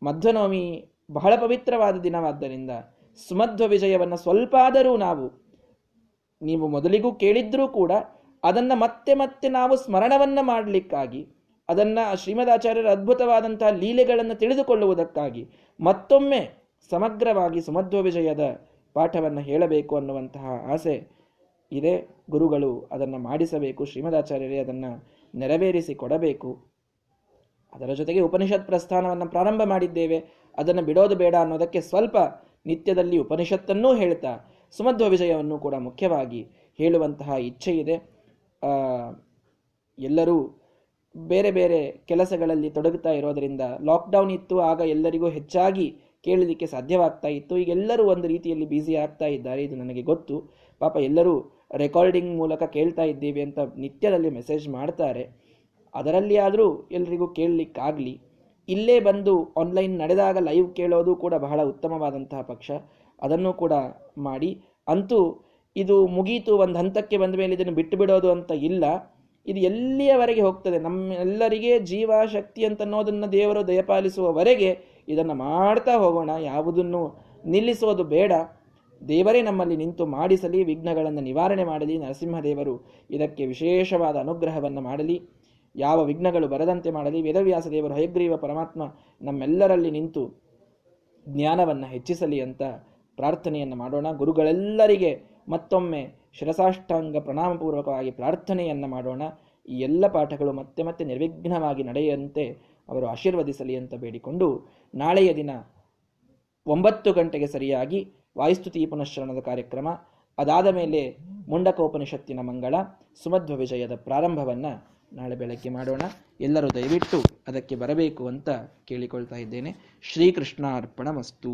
ಮಧ್ವನವಮಿ ಬಹಳ ಪವಿತ್ರವಾದ ದಿನವಾದ್ದರಿಂದ ಸುಮಧ್ವ ವಿಜಯವನ್ನು ಸ್ವಲ್ಪ ಆದರೂ ನಾವು, ನೀವು ಮೊದಲಿಗೂ ಕೇಳಿದ್ರೂ ಕೂಡ ಅದನ್ನು ಮತ್ತೆ ಮತ್ತೆ ನಾವು ಸ್ಮರಣವನ್ನು ಮಾಡಲಿಕ್ಕಾಗಿ, ಅದನ್ನು ಶ್ರೀಮದಾಚಾರ್ಯರ ಅದ್ಭುತವಾದಂತಹ ಲೀಲೆಗಳನ್ನು ತಿಳಿದುಕೊಳ್ಳುವುದಕ್ಕಾಗಿ ಮತ್ತೊಮ್ಮೆ ಸಮಗ್ರವಾಗಿ ಸುಮಧ್ವ ವಿಜಯದ ಪಾಠವನ್ನು ಹೇಳಬೇಕು ಅನ್ನುವಂತಹ ಆಸೆ ಇದೆ. ಗುರುಗಳು ಅದನ್ನು ಮಾಡಿಸಬೇಕು, ಶ್ರೀಮದಾಚಾರ್ಯರೇ ಅದನ್ನು ನೆರವೇರಿಸಿ ಕೊಡಬೇಕು. ಅದರ ಜೊತೆಗೆ ಉಪನಿಷತ್ ಪ್ರಸ್ಥಾನವನ್ನು ಪ್ರಾರಂಭ ಮಾಡಿದ್ದೇವೆ. ಅದನ್ನು ಬಿಡೋದು ಬೇಡ ಅನ್ನೋದಕ್ಕೆ ಸ್ವಲ್ಪ ನಿತ್ಯದಲ್ಲಿ ಉಪನಿಷತ್ತನ್ನೂ ಹೇಳ್ತಾ ಸುಮಧ್ವ ವಿಜಯವನ್ನು ಕೂಡ ಮುಖ್ಯವಾಗಿ ಹೇಳುವಂತಹ ಇಚ್ಛೆ ಇದೆ ಎಲ್ಲರೂ ಬೇರೆ ಬೇರೆ ಕೆಲಸಗಳಲ್ಲಿ ತೊಡಗುತ್ತಾ ಇರೋದರಿಂದ ಲಾಕ್ಡೌನ್ ಇತ್ತು, ಆಗ ಎಲ್ಲರಿಗೂ ಹೆಚ್ಚಾಗಿ ಕೇಳಲಿಕ್ಕೆ ಸಾಧ್ಯವಾಗ್ತಾ ಇತ್ತು. ಈಗ ಎಲ್ಲರೂ ಒಂದು ರೀತಿಯಲ್ಲಿ ಬ್ಯುಸಿ ಆಗ್ತಾ ಇದ್ದಾರೆ, ಇದು ನನಗೆ ಗೊತ್ತು. ಪಾಪ ಎಲ್ಲರೂ ರೆಕಾರ್ಡಿಂಗ್ ಮೂಲಕ ಕೇಳ್ತಾ ಇದ್ದೀವಿ ಅಂತ ನಿತ್ಯದಲ್ಲಿ ಮೆಸೇಜ್ ಮಾಡ್ತಾರೆ. ಅದರಲ್ಲಿ ಆದರೂ ಎಲ್ರಿಗೂ ಕೇಳಲಿಕ್ಕಾಗಲಿ. ಇಲ್ಲೇ ಬಂದು ಆನ್ಲೈನ್ ನಡೆದಾಗ ಲೈವ್ ಕೇಳೋದು ಕೂಡ ಬಹಳ ಉತ್ತಮವಾದಂತಹ ಪಕ್ಷ. ಅದನ್ನು ಕೂಡ ಮಾಡಿ. ಅಂತೂ ಇದು ಮುಗೀತು, ಒಂದು ಹಂತಕ್ಕೆ ಬಂದ ಮೇಲೆ ಇದನ್ನು ಬಿಟ್ಟು ಬಿಡೋದು ಅಂತ ಇಲ್ಲ. ಇದು ಎಲ್ಲಿಯವರೆಗೆ ಹೋಗ್ತದೆ? ನಮ್ಮೆಲ್ಲರಿಗೆ ಜೀವ ಶಕ್ತಿ ಅಂತ ಅನ್ನೋದನ್ನು ದೇವರು ದಯಪಾಲಿಸುವವರೆಗೆ ಇದನ್ನು ಮಾಡ್ತಾ ಹೋಗೋಣ. ಯಾವುದನ್ನು ನಿಲ್ಲಿಸೋದು ಬೇಡ. ದೇವರೇ ನಮ್ಮಲ್ಲಿ ನಿಂತು ಮಾಡಿಸಲಿ, ವಿಘ್ನಗಳನ್ನು ನಿವಾರಣೆ ಮಾಡಲಿ, ನರಸಿಂಹದೇವರು ಇದಕ್ಕೆ ವಿಶೇಷವಾದ ಅನುಗ್ರಹವನ್ನು ಮಾಡಲಿ. ಯಾವ ವಿಘ್ನಗಳು ಬರದಂತೆ ಮಾಡಲಿ, ವೇದವ್ಯಾಸ ದೇವರು, ಹಯಗ್ರೀವ, ಪರಮಾತ್ಮ ನಮ್ಮೆಲ್ಲರಲ್ಲಿ ನಿಂತು ಜ್ಞಾನವನ್ನು ಹೆಚ್ಚಿಸಲಿ ಅಂತ ಪ್ರಾರ್ಥನೆಯನ್ನು ಮಾಡೋಣ. ಗುರುಗಳೆಲ್ಲರಿಗೆ ಮತ್ತೊಮ್ಮೆ ಶಿರಸಾಷ್ಟಾಂಗ ಪ್ರಣಾಮಪೂರ್ವಕವಾಗಿ ಪ್ರಾರ್ಥನೆಯನ್ನು ಮಾಡೋಣ. ಈ ಎಲ್ಲ ಪಾಠಗಳು ಮತ್ತೆ ಮತ್ತೆ ನಿರ್ವಿಘ್ನವಾಗಿ ನಡೆಯಂತೆ ಅವರು ಆಶೀರ್ವದಿಸಲಿ ಅಂತ ಬೇಡಿಕೊಂಡು ನಾಳೆಯ ದಿನ ಒಂಬತ್ತು ಗಂಟೆಗೆ ಸರಿಯಾಗಿ ವಾಯುಸ್ತುತಿ ಪುನಶ್ಚರಣದ ಕಾರ್ಯಕ್ರಮ, ಅದಾದ ಮೇಲೆ ಮುಂಡಕೋಪನಿಷತ್ತಿನ ಮಂಗಳ, ಸುಮಧ್ವ ವಿಜಯದ ಪ್ರಾರಂಭವನ್ನು ನಾಳೆ ಬೆಳಗ್ಗೆ ಮಾಡೋಣ. ಎಲ್ಲರೂ ದಯವಿಟ್ಟು ಅದಕ್ಕೆ ಬರಬೇಕು ಅಂತ ಕೇಳಿಕೊಳ್ತಾ ಇದ್ದೇನೆ. ಶ್ರೀಕೃಷ್ಣ ಅರ್ಪಣ ಮಸ್ತು